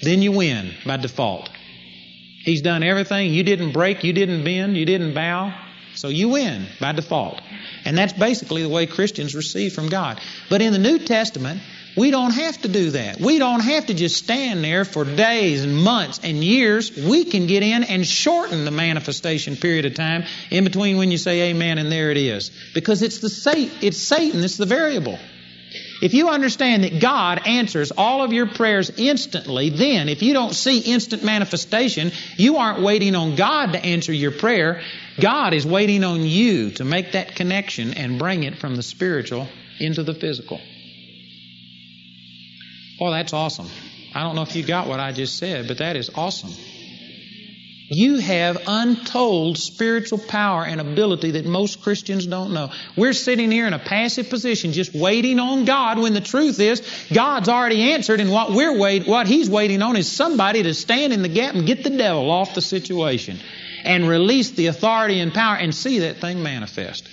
then you win by default. He's done everything. You didn't break. You didn't bend. You didn't bow. So you win by default. And that's basically the way Christians receive from God. But in the New Testament, we don't have to do that. We don't have to just stand there for days and months and years. We can get in and shorten the manifestation period of time in between when you say amen and there it is. Because it's the Satan, it's Satan, it's the variable. If you understand that God answers all of your prayers instantly, then if you don't see instant manifestation, you aren't waiting on God to answer your prayer. God is waiting on you to make that connection and bring it from the spiritual into the physical. Boy, that's awesome. I don't know if you got what I just said, but that is awesome. You have untold spiritual power and ability that most Christians don't know. We're sitting here in a passive position just waiting on God when the truth is God's already answered and what we're wait, what He's waiting on is somebody to stand in the gap and get the devil off the situation and release the authority and power and see that thing manifest.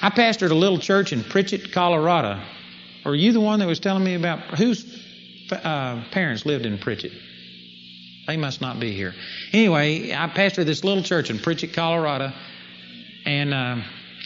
I pastored a little church in Pritchett, Colorado. Are you the one that was telling me about whose uh, parents lived in Pritchett? They must not be here. Anyway, I pastored this little church in Pritchett, Colorado, and uh,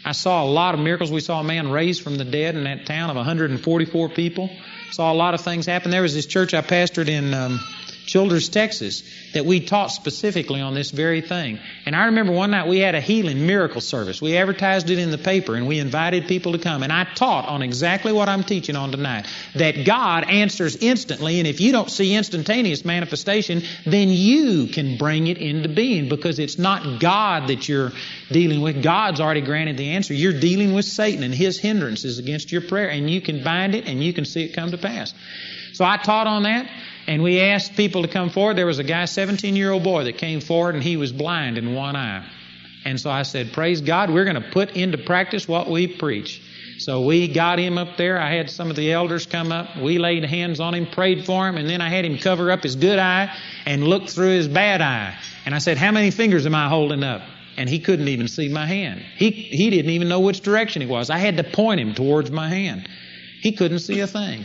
I saw a lot of miracles. We saw a man raised from the dead in that town of 144 people. Saw a lot of things happen. There was this church I pastored in um, Childress, Texas, that we taught specifically on this very thing. And I remember one night we had a healing miracle service. We advertised it in the paper and we invited people to come. And I taught on exactly what I'm teaching on tonight that God answers instantly. And if you don't see instantaneous manifestation, then you can bring it into being because it's not God that you're dealing with. God's already granted the answer. You're dealing with Satan and his hindrances against your prayer. And you can bind it and you can see it come to pass. So I taught on that. And we asked people to come forward. There was a guy, 17 year old boy, that came forward and he was blind in one eye. And so I said, Praise God, we're going to put into practice what we preach. So we got him up there. I had some of the elders come up. We laid hands on him, prayed for him, and then I had him cover up his good eye and look through his bad eye. And I said, How many fingers am I holding up? And he couldn't even see my hand. He, he didn't even know which direction he was. I had to point him towards my hand. He couldn't see a thing.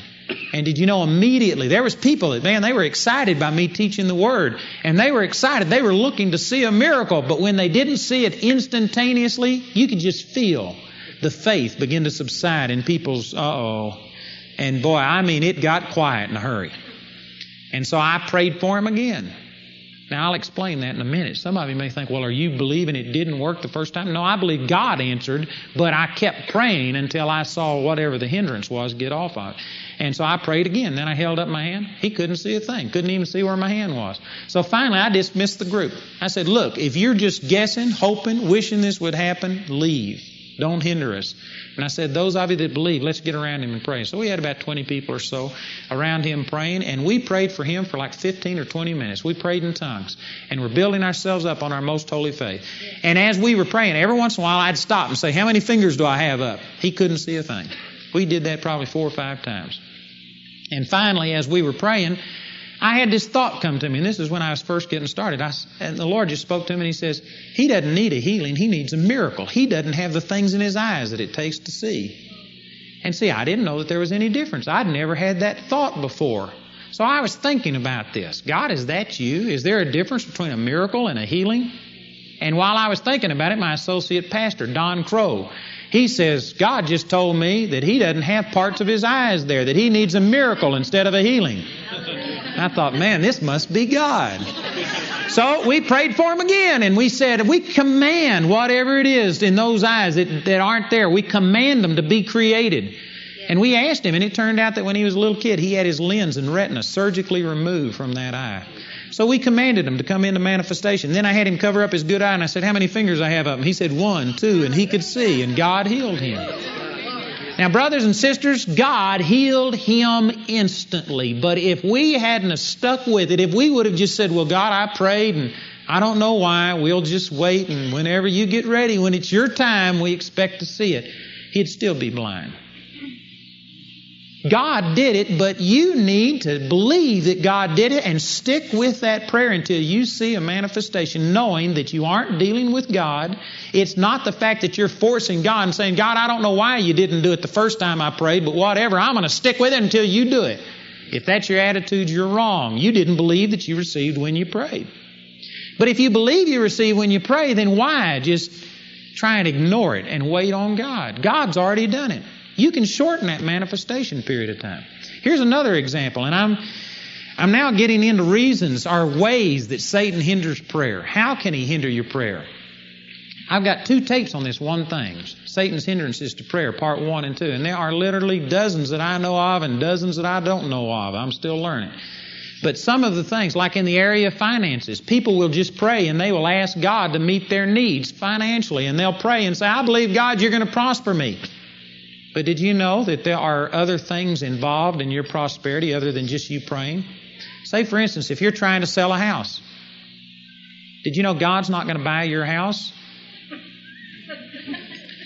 And did you know immediately there was people that man they were excited by me teaching the word and they were excited they were looking to see a miracle but when they didn't see it instantaneously you could just feel the faith begin to subside in people's uh-oh and boy I mean it got quiet in a hurry. And so I prayed for him again. Now, I'll explain that in a minute. Some of you may think, well, are you believing it didn't work the first time? No, I believe God answered, but I kept praying until I saw whatever the hindrance was get off of it. And so I prayed again. Then I held up my hand. He couldn't see a thing, couldn't even see where my hand was. So finally, I dismissed the group. I said, look, if you're just guessing, hoping, wishing this would happen, leave. Don't hinder us. And I said, Those of you that believe, let's get around him and pray. So we had about 20 people or so around him praying, and we prayed for him for like 15 or 20 minutes. We prayed in tongues, and we're building ourselves up on our most holy faith. And as we were praying, every once in a while I'd stop and say, How many fingers do I have up? He couldn't see a thing. We did that probably four or five times. And finally, as we were praying, I had this thought come to me, and this is when I was first getting started. I, and the Lord just spoke to me, and He says, He doesn't need a healing, He needs a miracle. He doesn't have the things in His eyes that it takes to see. And see, I didn't know that there was any difference. I'd never had that thought before. So I was thinking about this. God, is that you? Is there a difference between a miracle and a healing? And while I was thinking about it, my associate pastor, Don Krow, he says, God just told me that he doesn't have parts of his eyes there, that he needs a miracle instead of a healing. I thought, man, this must be God. So we prayed for him again and we said, we command whatever it is in those eyes that, that aren't there, we command them to be created. And we asked him, and it turned out that when he was a little kid, he had his lens and retina surgically removed from that eye. So we commanded him to come into manifestation. Then I had him cover up his good eye, and I said, How many fingers I have up? And he said, One, two, and he could see, and God healed him. Now, brothers and sisters, God healed him instantly. But if we hadn't stuck with it, if we would have just said, Well, God, I prayed and I don't know why, we'll just wait and whenever you get ready, when it's your time, we expect to see it, he'd still be blind. God did it, but you need to believe that God did it and stick with that prayer until you see a manifestation, knowing that you aren't dealing with God. It's not the fact that you're forcing God and saying, God, I don't know why you didn't do it the first time I prayed, but whatever, I'm going to stick with it until you do it. If that's your attitude, you're wrong. You didn't believe that you received when you prayed. But if you believe you receive when you pray, then why just try and ignore it and wait on God? God's already done it. You can shorten that manifestation period of time. Here's another example, and I'm I'm now getting into reasons or ways that Satan hinders prayer. How can he hinder your prayer? I've got two tapes on this one thing Satan's hindrances to prayer, part one and two. And there are literally dozens that I know of and dozens that I don't know of. I'm still learning. But some of the things, like in the area of finances, people will just pray and they will ask God to meet their needs financially. And they'll pray and say, I believe, God, you're going to prosper me. But did you know that there are other things involved in your prosperity other than just you praying? Say, for instance, if you're trying to sell a house, did you know God's not going to buy your house?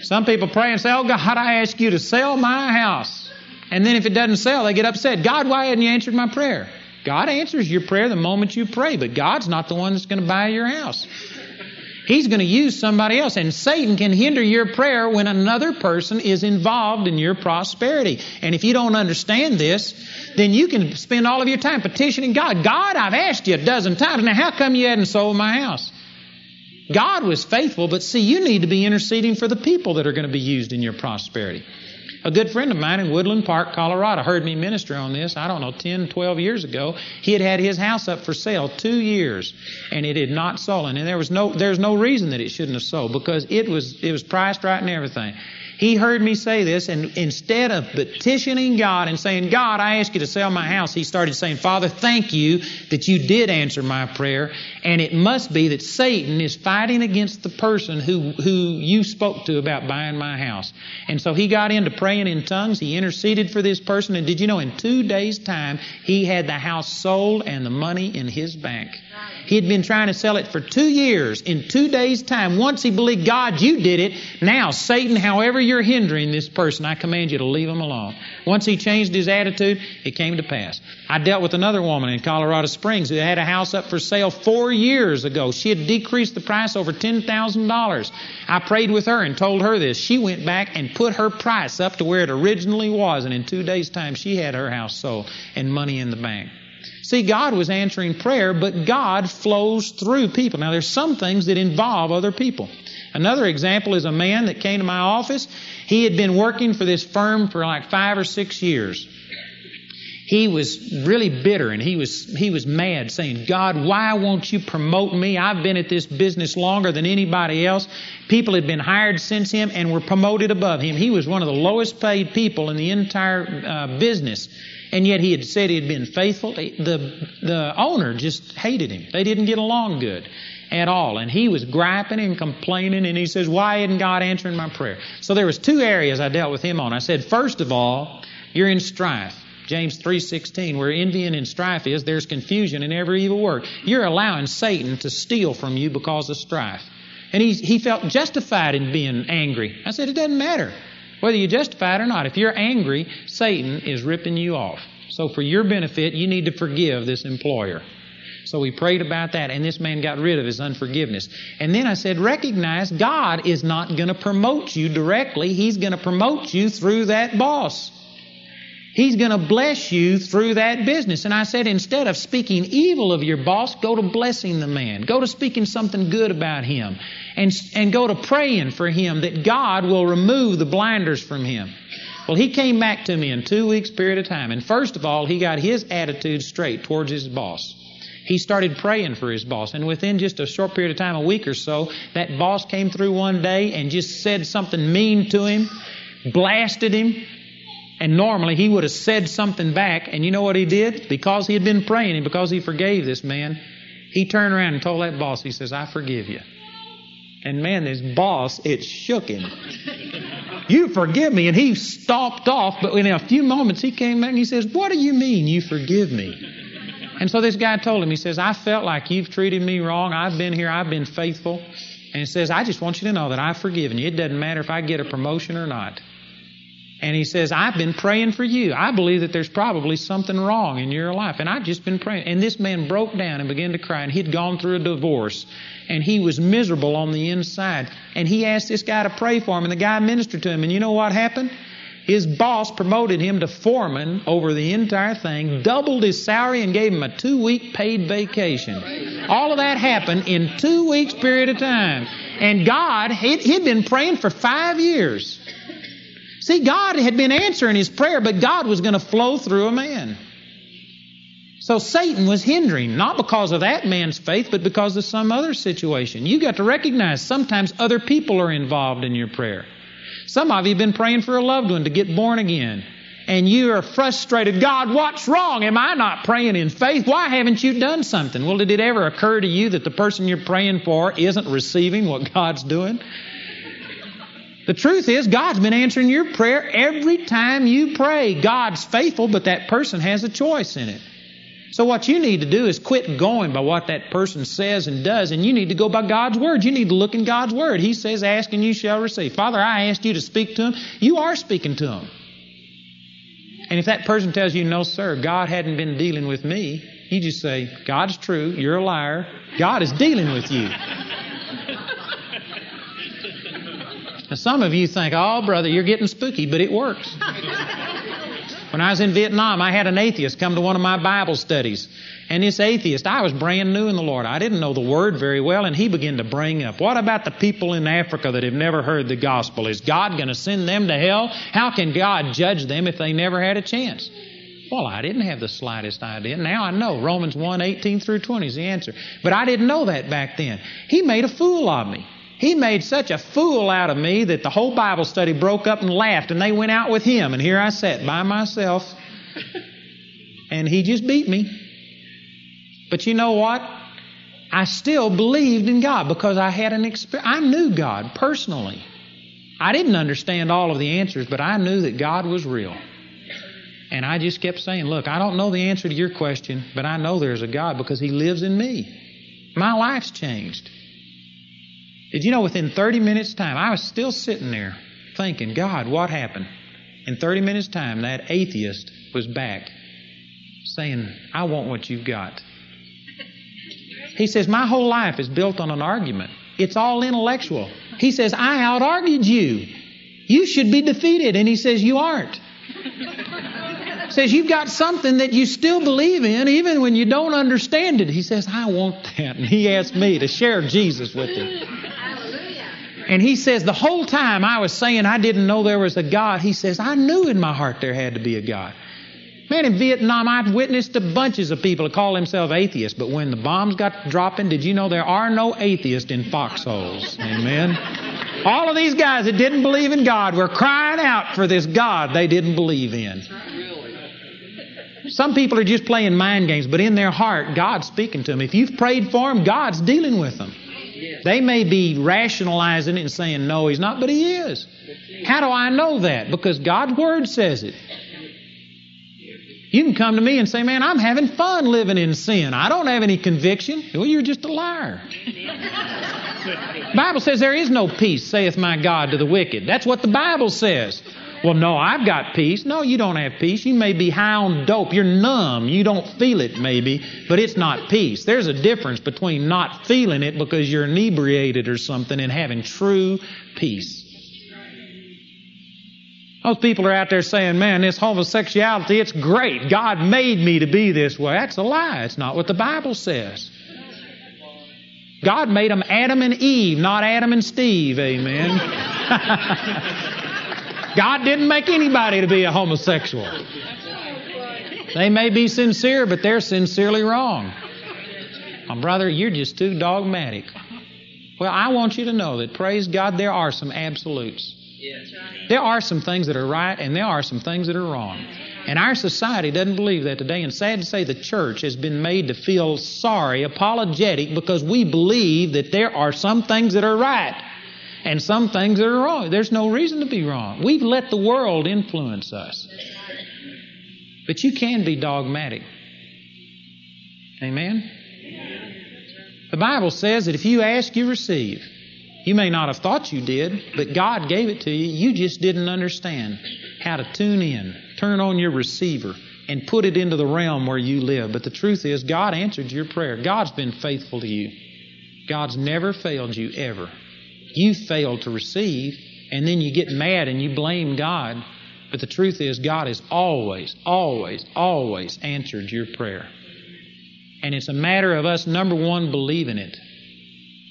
Some people pray and say, Oh God, I ask you to sell my house. And then if it doesn't sell, they get upset. God, why hadn't you answered my prayer? God answers your prayer the moment you pray, but God's not the one that's going to buy your house. He's going to use somebody else. And Satan can hinder your prayer when another person is involved in your prosperity. And if you don't understand this, then you can spend all of your time petitioning God. God, I've asked you a dozen times. Now, how come you hadn't sold my house? God was faithful, but see, you need to be interceding for the people that are going to be used in your prosperity. A good friend of mine in Woodland Park, Colorado, heard me minister on this, I don't know, 10, 12 years ago. He had had his house up for sale two years, and it had not sold. And there was no, there's no reason that it shouldn't have sold because it was, it was priced right and everything. He heard me say this, and instead of petitioning God and saying, God, I ask you to sell my house, he started saying, Father, thank you that you did answer my prayer. And it must be that Satan is fighting against the person who, who you spoke to about buying my house. And so he got into praying in tongues. He interceded for this person. And did you know, in two days' time, he had the house sold and the money in his bank. He had been trying to sell it for two years. In two days' time, once he believed, God, you did it. Now, Satan, however you're hindering this person, I command you to leave him alone. Once he changed his attitude, it came to pass. I dealt with another woman in Colorado Springs who had a house up for sale four years ago. She had decreased the price over $10,000. I prayed with her and told her this. She went back and put her price up to where it originally was, and in two days' time, she had her house sold and money in the bank. See, God was answering prayer, but God flows through people. Now, there's some things that involve other people. Another example is a man that came to my office. He had been working for this firm for like five or six years. He was really bitter and he was, he was mad saying, God, why won't you promote me? I've been at this business longer than anybody else. People had been hired since him and were promoted above him. He was one of the lowest paid people in the entire uh, business and yet he had said he had been faithful. The, the owner just hated him. They didn't get along good at all. And he was griping and complaining, and he says, Why isn't God answering my prayer? So there was two areas I dealt with him on. I said, First of all, you're in strife. James 3:16 where envy and strife is there's confusion in every evil work. You're allowing Satan to steal from you because of strife. And he he felt justified in being angry. I said it doesn't matter. Whether you justify it or not, if you're angry, Satan is ripping you off. So, for your benefit, you need to forgive this employer. So we prayed about that, and this man got rid of his unforgiveness. And then I said, recognize God is not going to promote you directly, He's going to promote you through that boss. He's going to bless you through that business. And I said, instead of speaking evil of your boss, go to blessing the man. Go to speaking something good about him and, and go to praying for him that God will remove the blinders from him. Well, he came back to me in two weeks' period of time. And first of all, he got his attitude straight towards his boss. He started praying for his boss. And within just a short period of time, a week or so, that boss came through one day and just said something mean to him, blasted him. And normally he would have said something back. And you know what he did? Because he had been praying and because he forgave this man, he turned around and told that boss, he says, I forgive you. And man, this boss, it shook him. you forgive me. And he stopped off, but in a few moments he came back and he says, What do you mean you forgive me? And so this guy told him, he says, I felt like you've treated me wrong. I've been here, I've been faithful. And he says, I just want you to know that I've forgiven you. It doesn't matter if I get a promotion or not. And he says, I've been praying for you. I believe that there's probably something wrong in your life. And I've just been praying. And this man broke down and began to cry. And he'd gone through a divorce. And he was miserable on the inside. And he asked this guy to pray for him. And the guy ministered to him. And you know what happened? His boss promoted him to foreman over the entire thing, doubled his salary, and gave him a two week paid vacation. All of that happened in two weeks' period of time. And God, he'd, been praying for five years. See, God had been answering his prayer, but God was going to flow through a man. So Satan was hindering, not because of that man's faith, but because of some other situation. You got to recognize sometimes other people are involved in your prayer. Some of you have been praying for a loved one to get born again. And you are frustrated. God, what's wrong? Am I not praying in faith? Why haven't you done something? Well, did it ever occur to you that the person you're praying for isn't receiving what God's doing? The truth is, God's been answering your prayer every time you pray. God's faithful, but that person has a choice in it. So what you need to do is quit going by what that person says and does, and you need to go by God's Word. You need to look in God's Word. He says, ask and you shall receive. Father, I asked you to speak to him. You are speaking to him. And if that person tells you, no, sir, God hadn't been dealing with me, you just say, God's true, you're a liar, God is dealing with you. Now, some of you think, oh, brother, you're getting spooky, but it works. when I was in Vietnam, I had an atheist come to one of my Bible studies. And this atheist, I was brand new in the Lord. I didn't know the Word very well, and he began to bring up, what about the people in Africa that have never heard the gospel? Is God going to send them to hell? How can God judge them if they never had a chance? Well, I didn't have the slightest idea. Now I know. Romans 1, 18 through 20 is the answer. But I didn't know that back then. He made a fool of me. He made such a fool out of me that the whole Bible study broke up and laughed, and they went out with him. And here I sat by myself, and he just beat me. But you know what? I still believed in God because I had an experience. I knew God personally. I didn't understand all of the answers, but I knew that God was real. And I just kept saying, Look, I don't know the answer to your question, but I know there's a God because He lives in me. My life's changed. Did you know within 30 minutes' time, I was still sitting there thinking, God, what happened? In 30 minutes' time, that atheist was back saying, I want what you've got. He says, My whole life is built on an argument. It's all intellectual. He says, I out argued you. You should be defeated. And he says, You aren't. says, You've got something that you still believe in, even when you don't understand it. He says, I want that. And he asked me to share Jesus with him. And he says, the whole time I was saying I didn't know there was a God, he says, I knew in my heart there had to be a God. Man, in Vietnam, I've witnessed to bunches of people call themselves atheists, but when the bombs got dropping, did you know there are no atheists in foxholes? Amen. All of these guys that didn't believe in God were crying out for this God they didn't believe in. Some people are just playing mind games, but in their heart, God's speaking to them. If you've prayed for them, God's dealing with them. They may be rationalizing it and saying, no, he's not, but he is. How do I know that? Because God's Word says it. You can come to me and say, man, I'm having fun living in sin. I don't have any conviction. Well, you're just a liar. Bible says there is no peace, saith my God to the wicked. That's what the Bible says. Well, no, I've got peace. No, you don't have peace. You may be high on dope. You're numb. You don't feel it, maybe, but it's not peace. There's a difference between not feeling it because you're inebriated or something and having true peace. Those people are out there saying, man, this homosexuality, it's great. God made me to be this way. That's a lie. It's not what the Bible says. God made them Adam and Eve, not Adam and Steve. Amen. God didn't make anybody to be a homosexual. They may be sincere, but they're sincerely wrong. My brother, you're just too dogmatic. Well, I want you to know that, praise God, there are some absolutes. There are some things that are right, and there are some things that are wrong. And our society doesn't believe that today. And sad to say, the church has been made to feel sorry, apologetic, because we believe that there are some things that are right and some things that are wrong. There's no reason to be wrong. We've let the world influence us. But you can be dogmatic. Amen? The Bible says that if you ask, you receive. You may not have thought you did, but God gave it to you. You just didn't understand. how to tune in, turn on your receiver, and put it into the realm where you live. But the truth is, God answered your prayer. God's been faithful to you. God's never failed you ever. You failed to receive, and then you get mad and you blame God. But the truth is, God has always, always, always answered your prayer. And it's a matter of us, number one, believing it.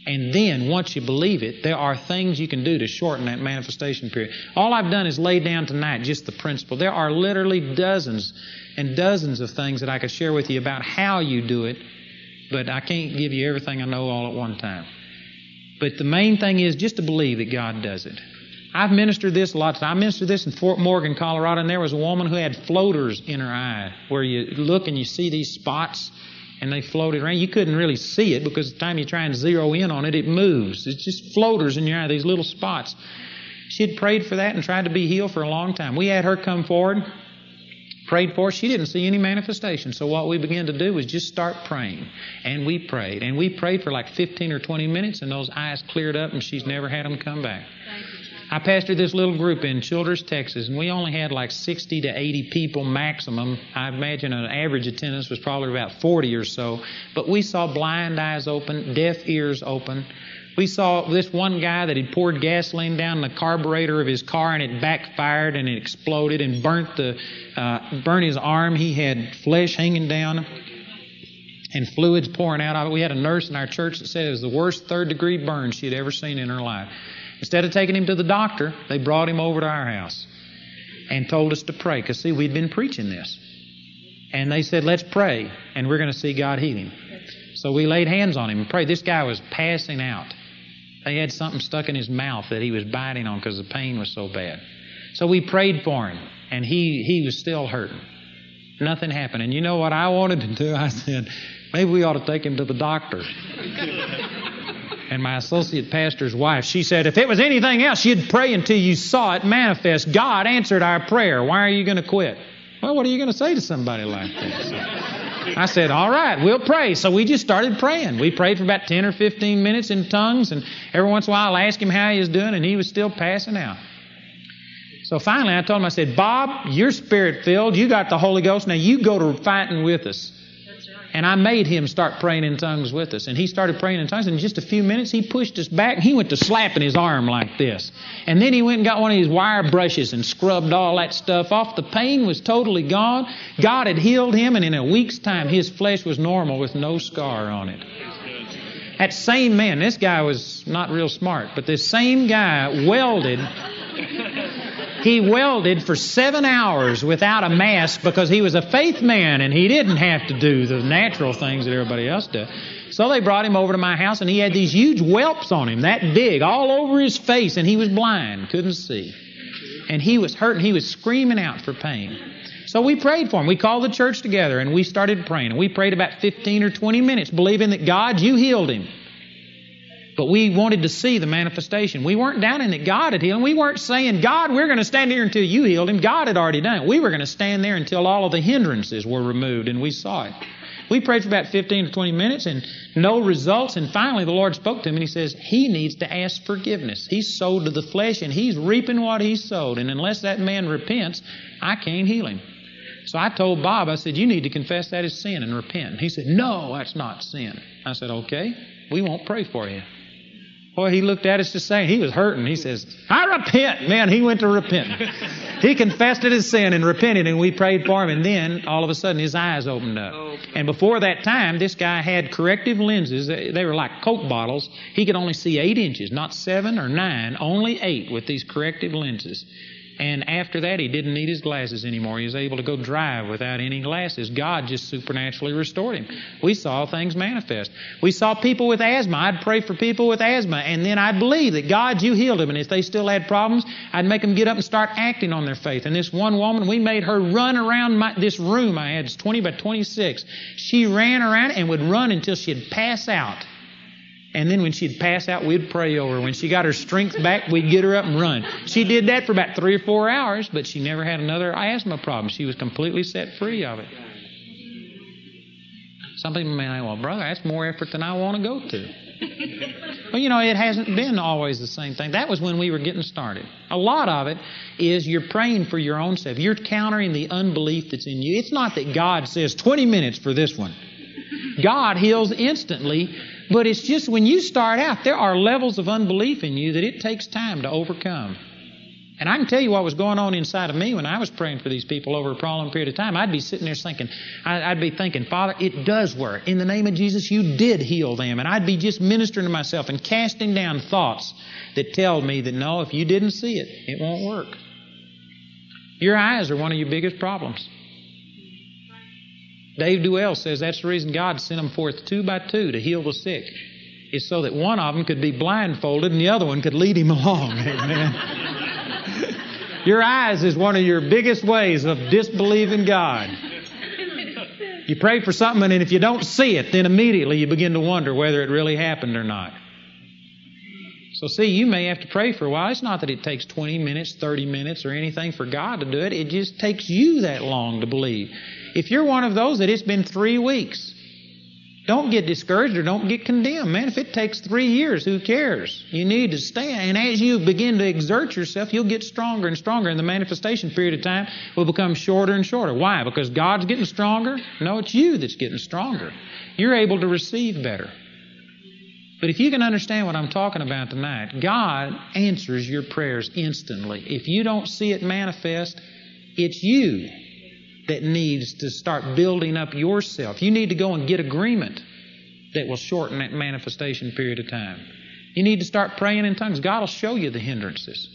And then, once you believe it, there are things you can do to shorten that manifestation period. All I've done is lay down tonight just the principle. There are literally dozens and dozens of things that I could share with you about how you do it, but I can't give you everything I know all at one time. But the main thing is just to believe that God does it. I've ministered this a lot. I ministered this in Fort Morgan, Colorado, and there was a woman who had floaters in her eye where you look and you see these spots and they floated around. You couldn't really see it because the time you try and zero in on it, it moves. It's just floaters in your eye, these little spots. She had prayed for that and tried to be healed for a long time. We had her come forward, prayed for. She didn't see any manifestation. So what we began to do was just start praying. And we prayed. And we prayed for like 15 or 20 minutes, and those eyes cleared up, and she's never had them come back. I pastored this little group in Childress, Texas, and we only had like 60 to 80 people maximum. I imagine an average attendance was probably about 40 or so. But we saw blind eyes open, deaf ears open. We saw this one guy that had poured gasoline down the carburetor of his car and it backfired and it exploded and burnt the uh, burnt his arm. He had flesh hanging down and fluids pouring out of it. We had a nurse in our church that said it was the worst third degree burn she had ever seen in her life. Instead of taking him to the doctor, they brought him over to our house and told us to pray. Because, see, we'd been preaching this. And they said, let's pray, and we're going to see God heal him. So we laid hands on him and prayed. This guy was passing out. They had something stuck in his mouth that he was biting on because the pain was so bad. So we prayed for him, and he, he was still hurting. Nothing happened. And you know what I wanted to do? I said, maybe we ought to take him to the doctor and my associate pastor's wife, she said, if it was anything else, you'd pray until you saw it manifest. God answered our prayer. Why are you going to quit? Well, what are you going to say to somebody like that? I said, all right, we'll pray. So we just started praying. We prayed for about 10 or 15 minutes in tongues, and every once in a while I'll ask him how he was doing, and he was still passing out. So finally I told him, I said, Bob, you're spirit filled. You got the Holy Ghost. Now you go to fighting with us. And I made him start praying in tongues with us. And he started praying in tongues. And in just a few minutes, he pushed us back. He went to slapping his arm like this. And then he went and got one of these wire brushes and scrubbed all that stuff off. The pain was totally gone. God had healed him. And in a week's time, his flesh was normal with no scar on it. That same man, this guy was not real smart, but this same guy welded he welded for seven hours without a mask because he was a faith man and he didn't have to do the natural things that everybody else does. So they brought him over to my house and he had these huge whelps on him, that big, all over his face, and he was blind, couldn't see. And he was hurting, he was screaming out for pain. So we prayed for him. We called the church together and we started praying. And we prayed about 15 or 20 minutes, believing that God, you healed him. But we wanted to see the manifestation. We weren't doubting that God had healed him. We weren't saying, God, we're going to stand here until you healed him. God had already done it. We were going to stand there until all of the hindrances were removed, and we saw it. We prayed for about 15 to 20 minutes and no results. And finally, the Lord spoke to him and he says, He needs to ask forgiveness. He's sowed to the flesh and he's reaping what he sowed. And unless that man repents, I can't heal him. So I told Bob, I said, You need to confess that as sin and repent. He said, No, that's not sin. I said, Okay, we won't pray for you. Boy, he looked at us just saying he was hurting. He says, I repent. Man, he went to repent. he confessed it his sin and repented, and we prayed for him. And then all of a sudden his eyes opened up. And before that time, this guy had corrective lenses. They were like Coke bottles. He could only see eight inches, not seven or nine, only eight with these corrective lenses. And after that, he didn't need his glasses anymore. He was able to go drive without any glasses. God just supernaturally restored him. We saw things manifest. We saw people with asthma. I'd pray for people with asthma, and then I'd believe that God, you healed them. And if they still had problems, I'd make them get up and start acting on their faith. And this one woman, we made her run around my, this room I had, it's 20 by 26. She ran around and would run until she'd pass out. And then when she'd pass out, we'd pray over her. When she got her strength back, we'd get her up and run. She did that for about three or four hours, but she never had another asthma problem. She was completely set free of it. Some people may say, well, brother, that's more effort than I want to go to. Well, you know, it hasn't been always the same thing. That was when we were getting started. A lot of it is you're praying for your own self. You're countering the unbelief that's in you. It's not that God says 20 minutes for this one. God heals instantly, but it's just when you start out, there are levels of unbelief in you that it takes time to overcome. And I can tell you what was going on inside of me when I was praying for these people over a prolonged period of time. I'd be sitting there thinking, I'd be thinking, Father, it does work. In the name of Jesus, you did heal them. And I'd be just ministering to myself and casting down thoughts that tell me that no, if you didn't see it, it won't work. Your eyes are one of your biggest problems. Dave Duell says that's the reason God sent them forth two by two to heal the sick. Is so that one of them could be blindfolded and the other one could lead him along. Amen. Your eyes is one of your biggest ways of disbelieving God. You pray for something, and if you don't see it, then immediately you begin to wonder whether it really happened or not. So, see, you may have to pray for a while. It's not that it takes 20 minutes, 30 minutes, or anything for God to do it. It just takes you that long to believe. If you're one of those that it's been three weeks, don't get discouraged or don't get condemned. Man, if it takes three years, who cares? You need to stand. And as you begin to exert yourself, you'll get stronger and stronger, and the manifestation period of time will become shorter and shorter. Why? Because God's getting stronger? No, it's you that's getting stronger. You're able to receive better. But if you can understand what I'm talking about tonight, God answers your prayers instantly. If you don't see it manifest, it's you that needs to start building up yourself. You need to go and get agreement that will shorten that manifestation period of time. You need to start praying in tongues. God will show you the hindrances.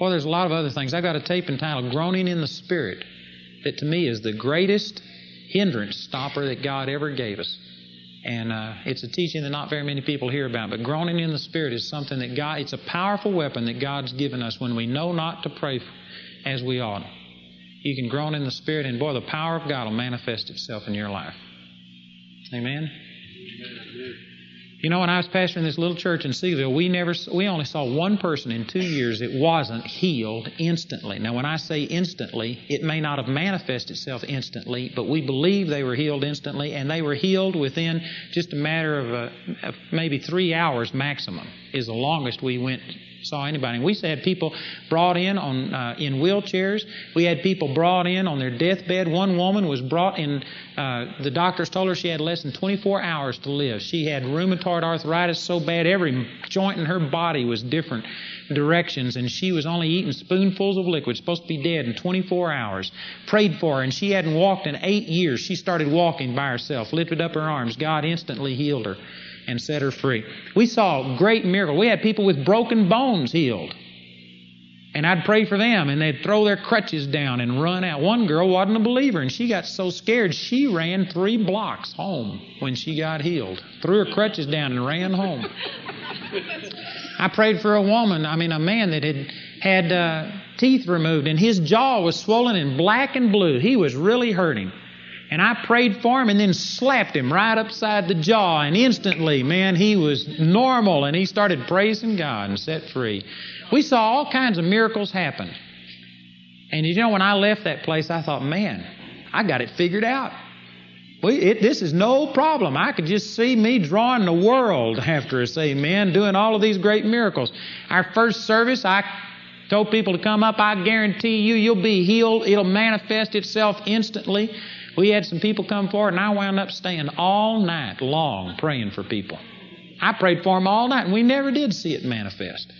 Well, there's a lot of other things. I got a tape entitled Groaning in the Spirit that to me is the greatest hindrance stopper that God ever gave us. And uh, it's a teaching that not very many people hear about. But groaning in the Spirit is something that God, it's a powerful weapon that God's given us when we know not to pray as we ought. You can groan in the Spirit, and boy, the power of God will manifest itself in your life. Amen? You know, when I was pastoring this little church in Seagoville, we never, we only saw one person in two years that wasn't healed instantly. Now, when I say instantly, it may not have manifested itself instantly, but we believe they were healed instantly, and they were healed within just a matter of, uh, of maybe three hours maximum. Is the longest we went saw anybody. We had people brought in on uh, in wheelchairs. We had people brought in on their deathbed. One woman was brought in. Uh, the doctors told her she had less than 24 hours to live. She had rheumatoid arthritis so bad every joint in her body was different directions, and she was only eating spoonfuls of liquid, supposed to be dead in 24 hours. Prayed for her, and she hadn't walked in eight years. She started walking by herself, lifted up her arms. God instantly healed her and set her free. We saw great miracle. We had people with broken bones healed. And I'd pray for them, and they'd throw their crutches down and run out. One girl wasn't a believer, and she got so scared she ran three blocks home when she got healed. Threw her crutches down and ran home. I prayed for a woman, I mean, a man that had had uh, teeth removed, and his jaw was swollen and black and blue. He was really hurting. And I prayed for him and then slapped him right upside the jaw. And instantly, man, he was normal and he started praising God and set free. We saw all kinds of miracles happen. And you know, when I left that place, I thought, man, I got it figured out. We, it, this is no problem. I could just see me drawing the world after us, amen, doing all of these great miracles. Our first service, I told people to come up. I guarantee you, you'll be healed. It'll manifest itself instantly. We had some people come forward, and I wound up staying all night long praying for people. I prayed for them all night, and we never did see it manifest.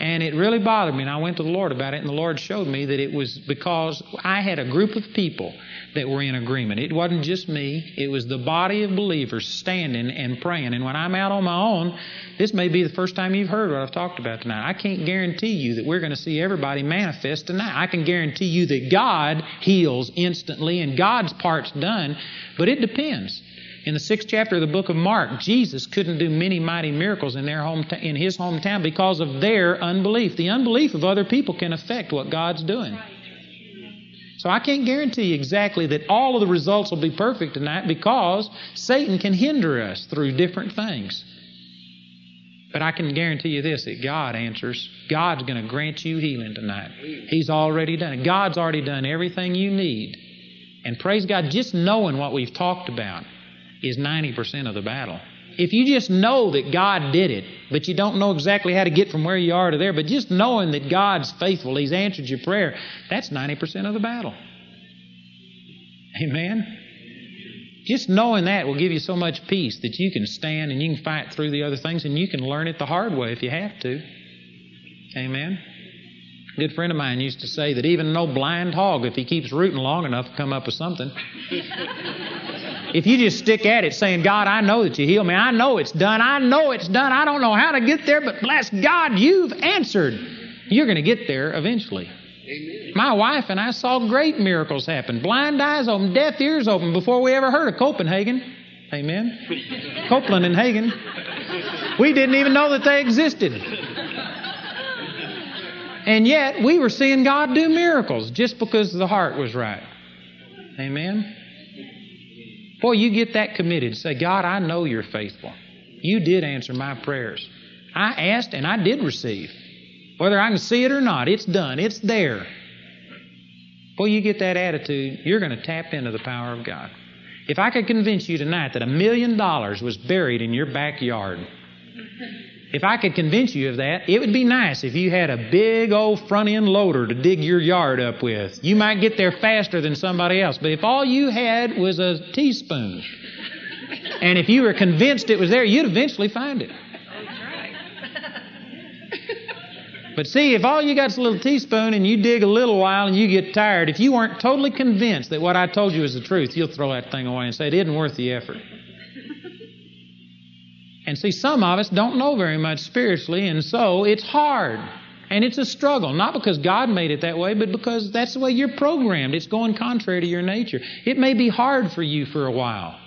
And it really bothered me, and I went to the Lord about it, and the Lord showed me that it was because I had a group of people that were in agreement. It wasn't just me, it was the body of believers standing and praying. And when I'm out on my own, this may be the first time you've heard what I've talked about tonight. I can't guarantee you that we're going to see everybody manifest tonight. I can guarantee you that God heals instantly and God's part's done, but it depends. In the sixth chapter of the book of Mark, Jesus couldn't do many mighty miracles in their home in his hometown because of their unbelief. The unbelief of other people can affect what God's doing. So I can't guarantee exactly that all of the results will be perfect tonight because Satan can hinder us through different things. But I can guarantee you this that God answers. God's going to grant you healing tonight. He's already done it. God's already done everything you need. And praise God, just knowing what we've talked about is 90% of the battle. If you just know that God did it, but you don't know exactly how to get from where you are to there, but just knowing that God's faithful, He's answered your prayer, that's 90% of the battle. Amen? Just knowing that will give you so much peace that you can stand and you can fight through the other things and you can learn it the hard way if you have to. Amen? A good friend of mine used to say that even no blind hog, if he keeps rooting long enough, come up with something. if you just stick at it saying, God, I know that you heal me. I know it's done. I know it's done. I don't know how to get there, but bless God, you've answered. You're going to get there eventually. Amen. My wife and I saw great miracles happen. Blind eyes open, deaf ears open before we ever heard of Copenhagen. Amen. Copeland and Hagen. We didn't even know that they existed. And yet, we were seeing God do miracles just because the heart was right. Amen? Boy, you get that committed. Say, God, I know you're faithful. You did answer my prayers. I asked and I did receive. Whether I can see it or not, it's done. It's there. Boy, you get that attitude, you're going to tap into the power of God. If I could convince you tonight that a million dollars was buried in your backyard, if I could convince you of that, it would be nice if you had a big old front end loader to dig your yard up with. You might get there faster than somebody else, but if all you had was a teaspoon, and if you were convinced it was there, you'd eventually find it. But see, if all you got is a little teaspoon and you dig a little while and you get tired, if you weren't totally convinced that what I told you is the truth, you'll throw that thing away and say it isn't worth the effort. And see, some of us don't know very much spiritually, and so it's hard. And it's a struggle, not because God made it that way, but because that's the way you're programmed. It's going contrary to your nature. It may be hard for you for a while.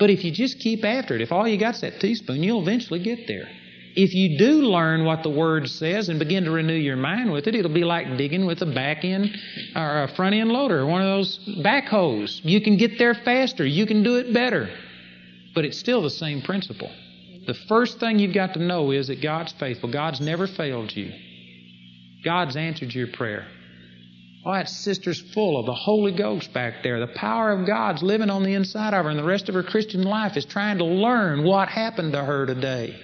But if you just keep after it, if all you got's that teaspoon, you'll eventually get there. If you do learn what the Word says and begin to renew your mind with it, it'll be like digging with a back end or a front end loader, one of those backhoes. You can get there faster, you can do it better. But it's still the same principle. The first thing you've got to know is that God's faithful. God's never failed you. God's answered your prayer. Oh, that sister's full of the Holy Ghost back there. The power of God's living on the inside of her, and the rest of her Christian life is trying to learn what happened to her today.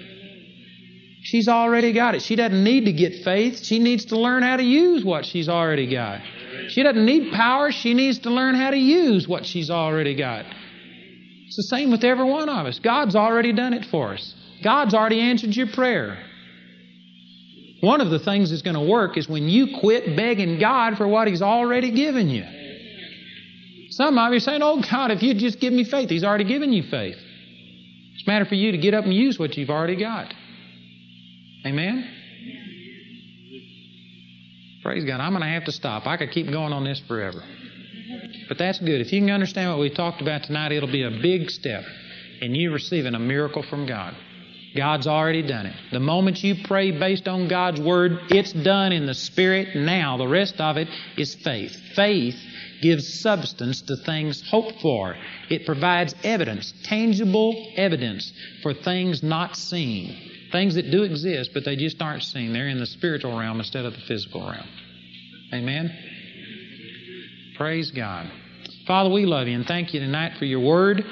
She's already got it. She doesn't need to get faith. She needs to learn how to use what she's already got. She doesn't need power. She needs to learn how to use what she's already got. It's the same with every one of us. God's already done it for us. God's already answered your prayer. One of the things that's going to work is when you quit begging God for what He's already given you. Some of you are saying, Oh God, if you'd just give me faith, He's already given you faith. It's a matter for you to get up and use what you've already got. Amen? Praise God. I'm going to have to stop. I could keep going on this forever. But that's good. If you can understand what we talked about tonight, it'll be a big step in you receiving a miracle from God. God's already done it. The moment you pray based on God's Word, it's done in the Spirit now. The rest of it is faith. Faith gives substance to things hoped for. It provides evidence, tangible evidence for things not seen. Things that do exist, but they just aren't seen. They're in the spiritual realm instead of the physical realm. Amen? Praise God. Father, we love you and thank you tonight for your word.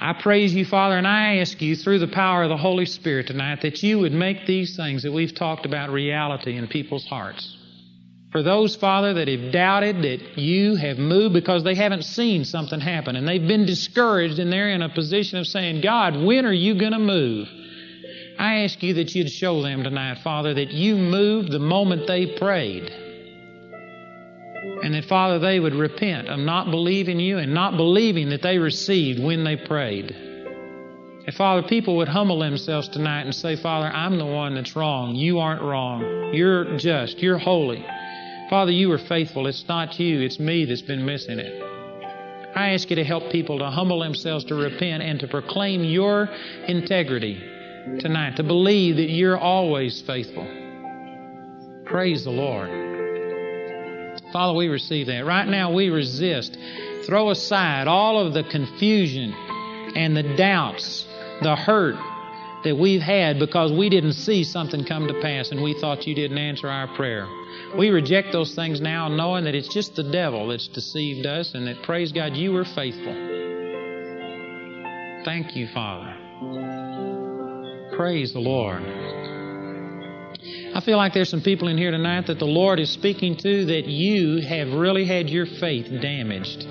I praise you, Father, and I ask you through the power of the Holy Spirit tonight that you would make these things that we've talked about reality in people's hearts. For those, Father, that have doubted that you have moved because they haven't seen something happen and they've been discouraged and they're in a position of saying, God, when are you going to move? I ask you that you'd show them tonight, Father, that you moved the moment they prayed. And that, Father, they would repent of not believing you and not believing that they received when they prayed. And Father, people would humble themselves tonight and say, Father, I'm the one that's wrong. You aren't wrong. You're just. You're holy. Father, you are faithful. It's not you, it's me that's been missing it. I ask you to help people to humble themselves, to repent, and to proclaim your integrity tonight, to believe that you're always faithful. Praise the Lord. Father, we receive that. Right now, we resist. Throw aside all of the confusion and the doubts, the hurt that we've had because we didn't see something come to pass and we thought you didn't answer our prayer. We reject those things now, knowing that it's just the devil that's deceived us and that, praise God, you were faithful. Thank you, Father. Praise the Lord. I feel like there's some people in here tonight that the Lord is speaking to that you have really had your faith damaged.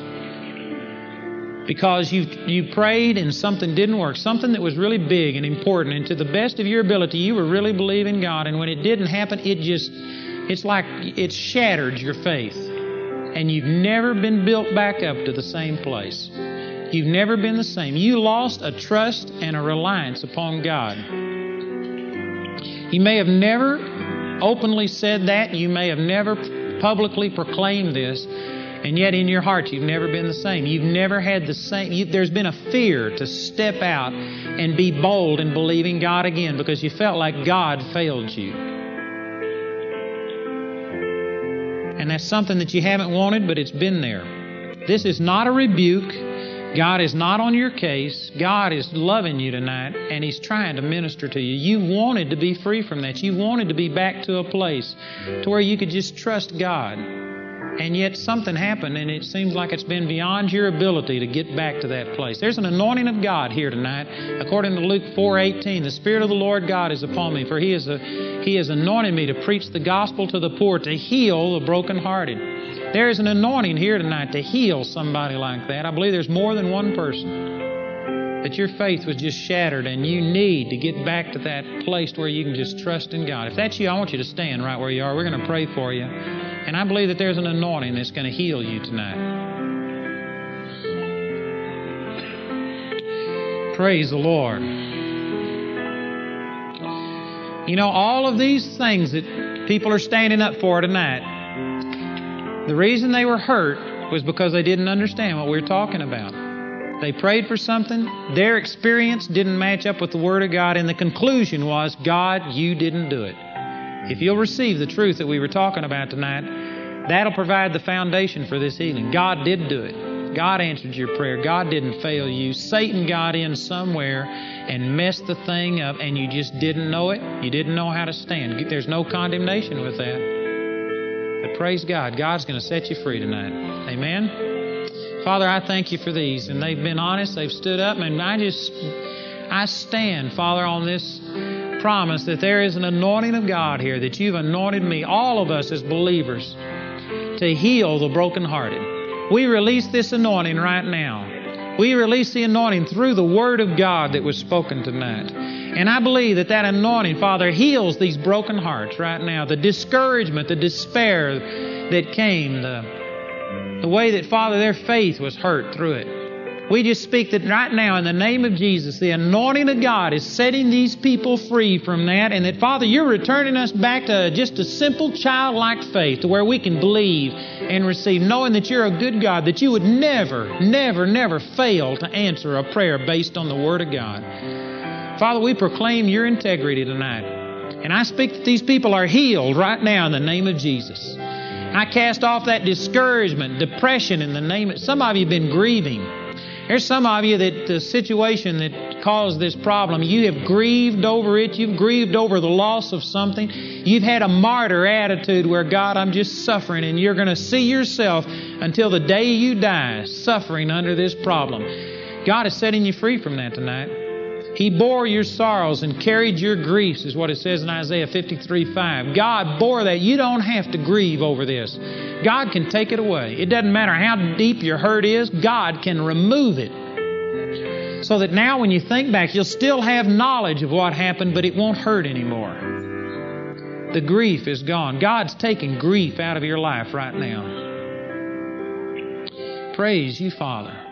Because you you prayed and something didn't work, something that was really big and important, and to the best of your ability, you were really believing God, and when it didn't happen, it just it's like it shattered your faith. And you've never been built back up to the same place. You've never been the same. You lost a trust and a reliance upon God. You may have never openly said that. You may have never publicly proclaimed this. And yet, in your heart, you've never been the same. You've never had the same. You, there's been a fear to step out and be bold in believing God again because you felt like God failed you. And that's something that you haven't wanted, but it's been there. This is not a rebuke. God is not on your case. God is loving you tonight, and He's trying to minister to you. You wanted to be free from that. You wanted to be back to a place to where you could just trust God. And yet something happened, and it seems like it's been beyond your ability to get back to that place. There's an anointing of God here tonight. According to Luke 4:18, the Spirit of the Lord God is upon me, for He is a, He has anointed me to preach the gospel to the poor, to heal the brokenhearted. There is an anointing here tonight to heal somebody like that. I believe there's more than one person that your faith was just shattered and you need to get back to that place where you can just trust in God. If that's you, I want you to stand right where you are. We're going to pray for you. And I believe that there's an anointing that's going to heal you tonight. Praise the Lord. You know, all of these things that people are standing up for tonight, the reason they were hurt was because they didn't understand what we were talking about. They prayed for something, their experience didn't match up with the Word of God, and the conclusion was, God, you didn't do it. If you'll receive the truth that we were talking about tonight, that'll provide the foundation for this healing. God did do it. God answered your prayer. God didn't fail you. Satan got in somewhere and messed the thing up, and you just didn't know it. You didn't know how to stand. There's no condemnation with that. But praise God, God's going to set you free tonight. Amen. Father, I thank you for these. And they've been honest, they've stood up, and I just, I stand, Father, on this promise that there is an anointing of God here, that you've anointed me, all of us as believers, to heal the brokenhearted. We release this anointing right now. We release the anointing through the Word of God that was spoken tonight. And I believe that that anointing, Father, heals these broken hearts right now. The discouragement, the despair that came, the, the way that, Father, their faith was hurt through it. We just speak that right now in the name of Jesus, the anointing of God is setting these people free from that, and that, Father, you're returning us back to just a simple childlike faith to where we can believe and receive, knowing that you're a good God, that you would never, never, never fail to answer a prayer based on the Word of God. Father, we proclaim your integrity tonight. And I speak that these people are healed right now in the name of Jesus. I cast off that discouragement, depression in the name of some of you have been grieving. There's some of you that the situation that caused this problem, you have grieved over it. You've grieved over the loss of something. You've had a martyr attitude where, God, I'm just suffering, and you're going to see yourself until the day you die suffering under this problem. God is setting you free from that tonight. He bore your sorrows and carried your griefs, is what it says in Isaiah 53 5. God bore that. You don't have to grieve over this. God can take it away. It doesn't matter how deep your hurt is, God can remove it. So that now when you think back, you'll still have knowledge of what happened, but it won't hurt anymore. The grief is gone. God's taking grief out of your life right now. Praise you, Father.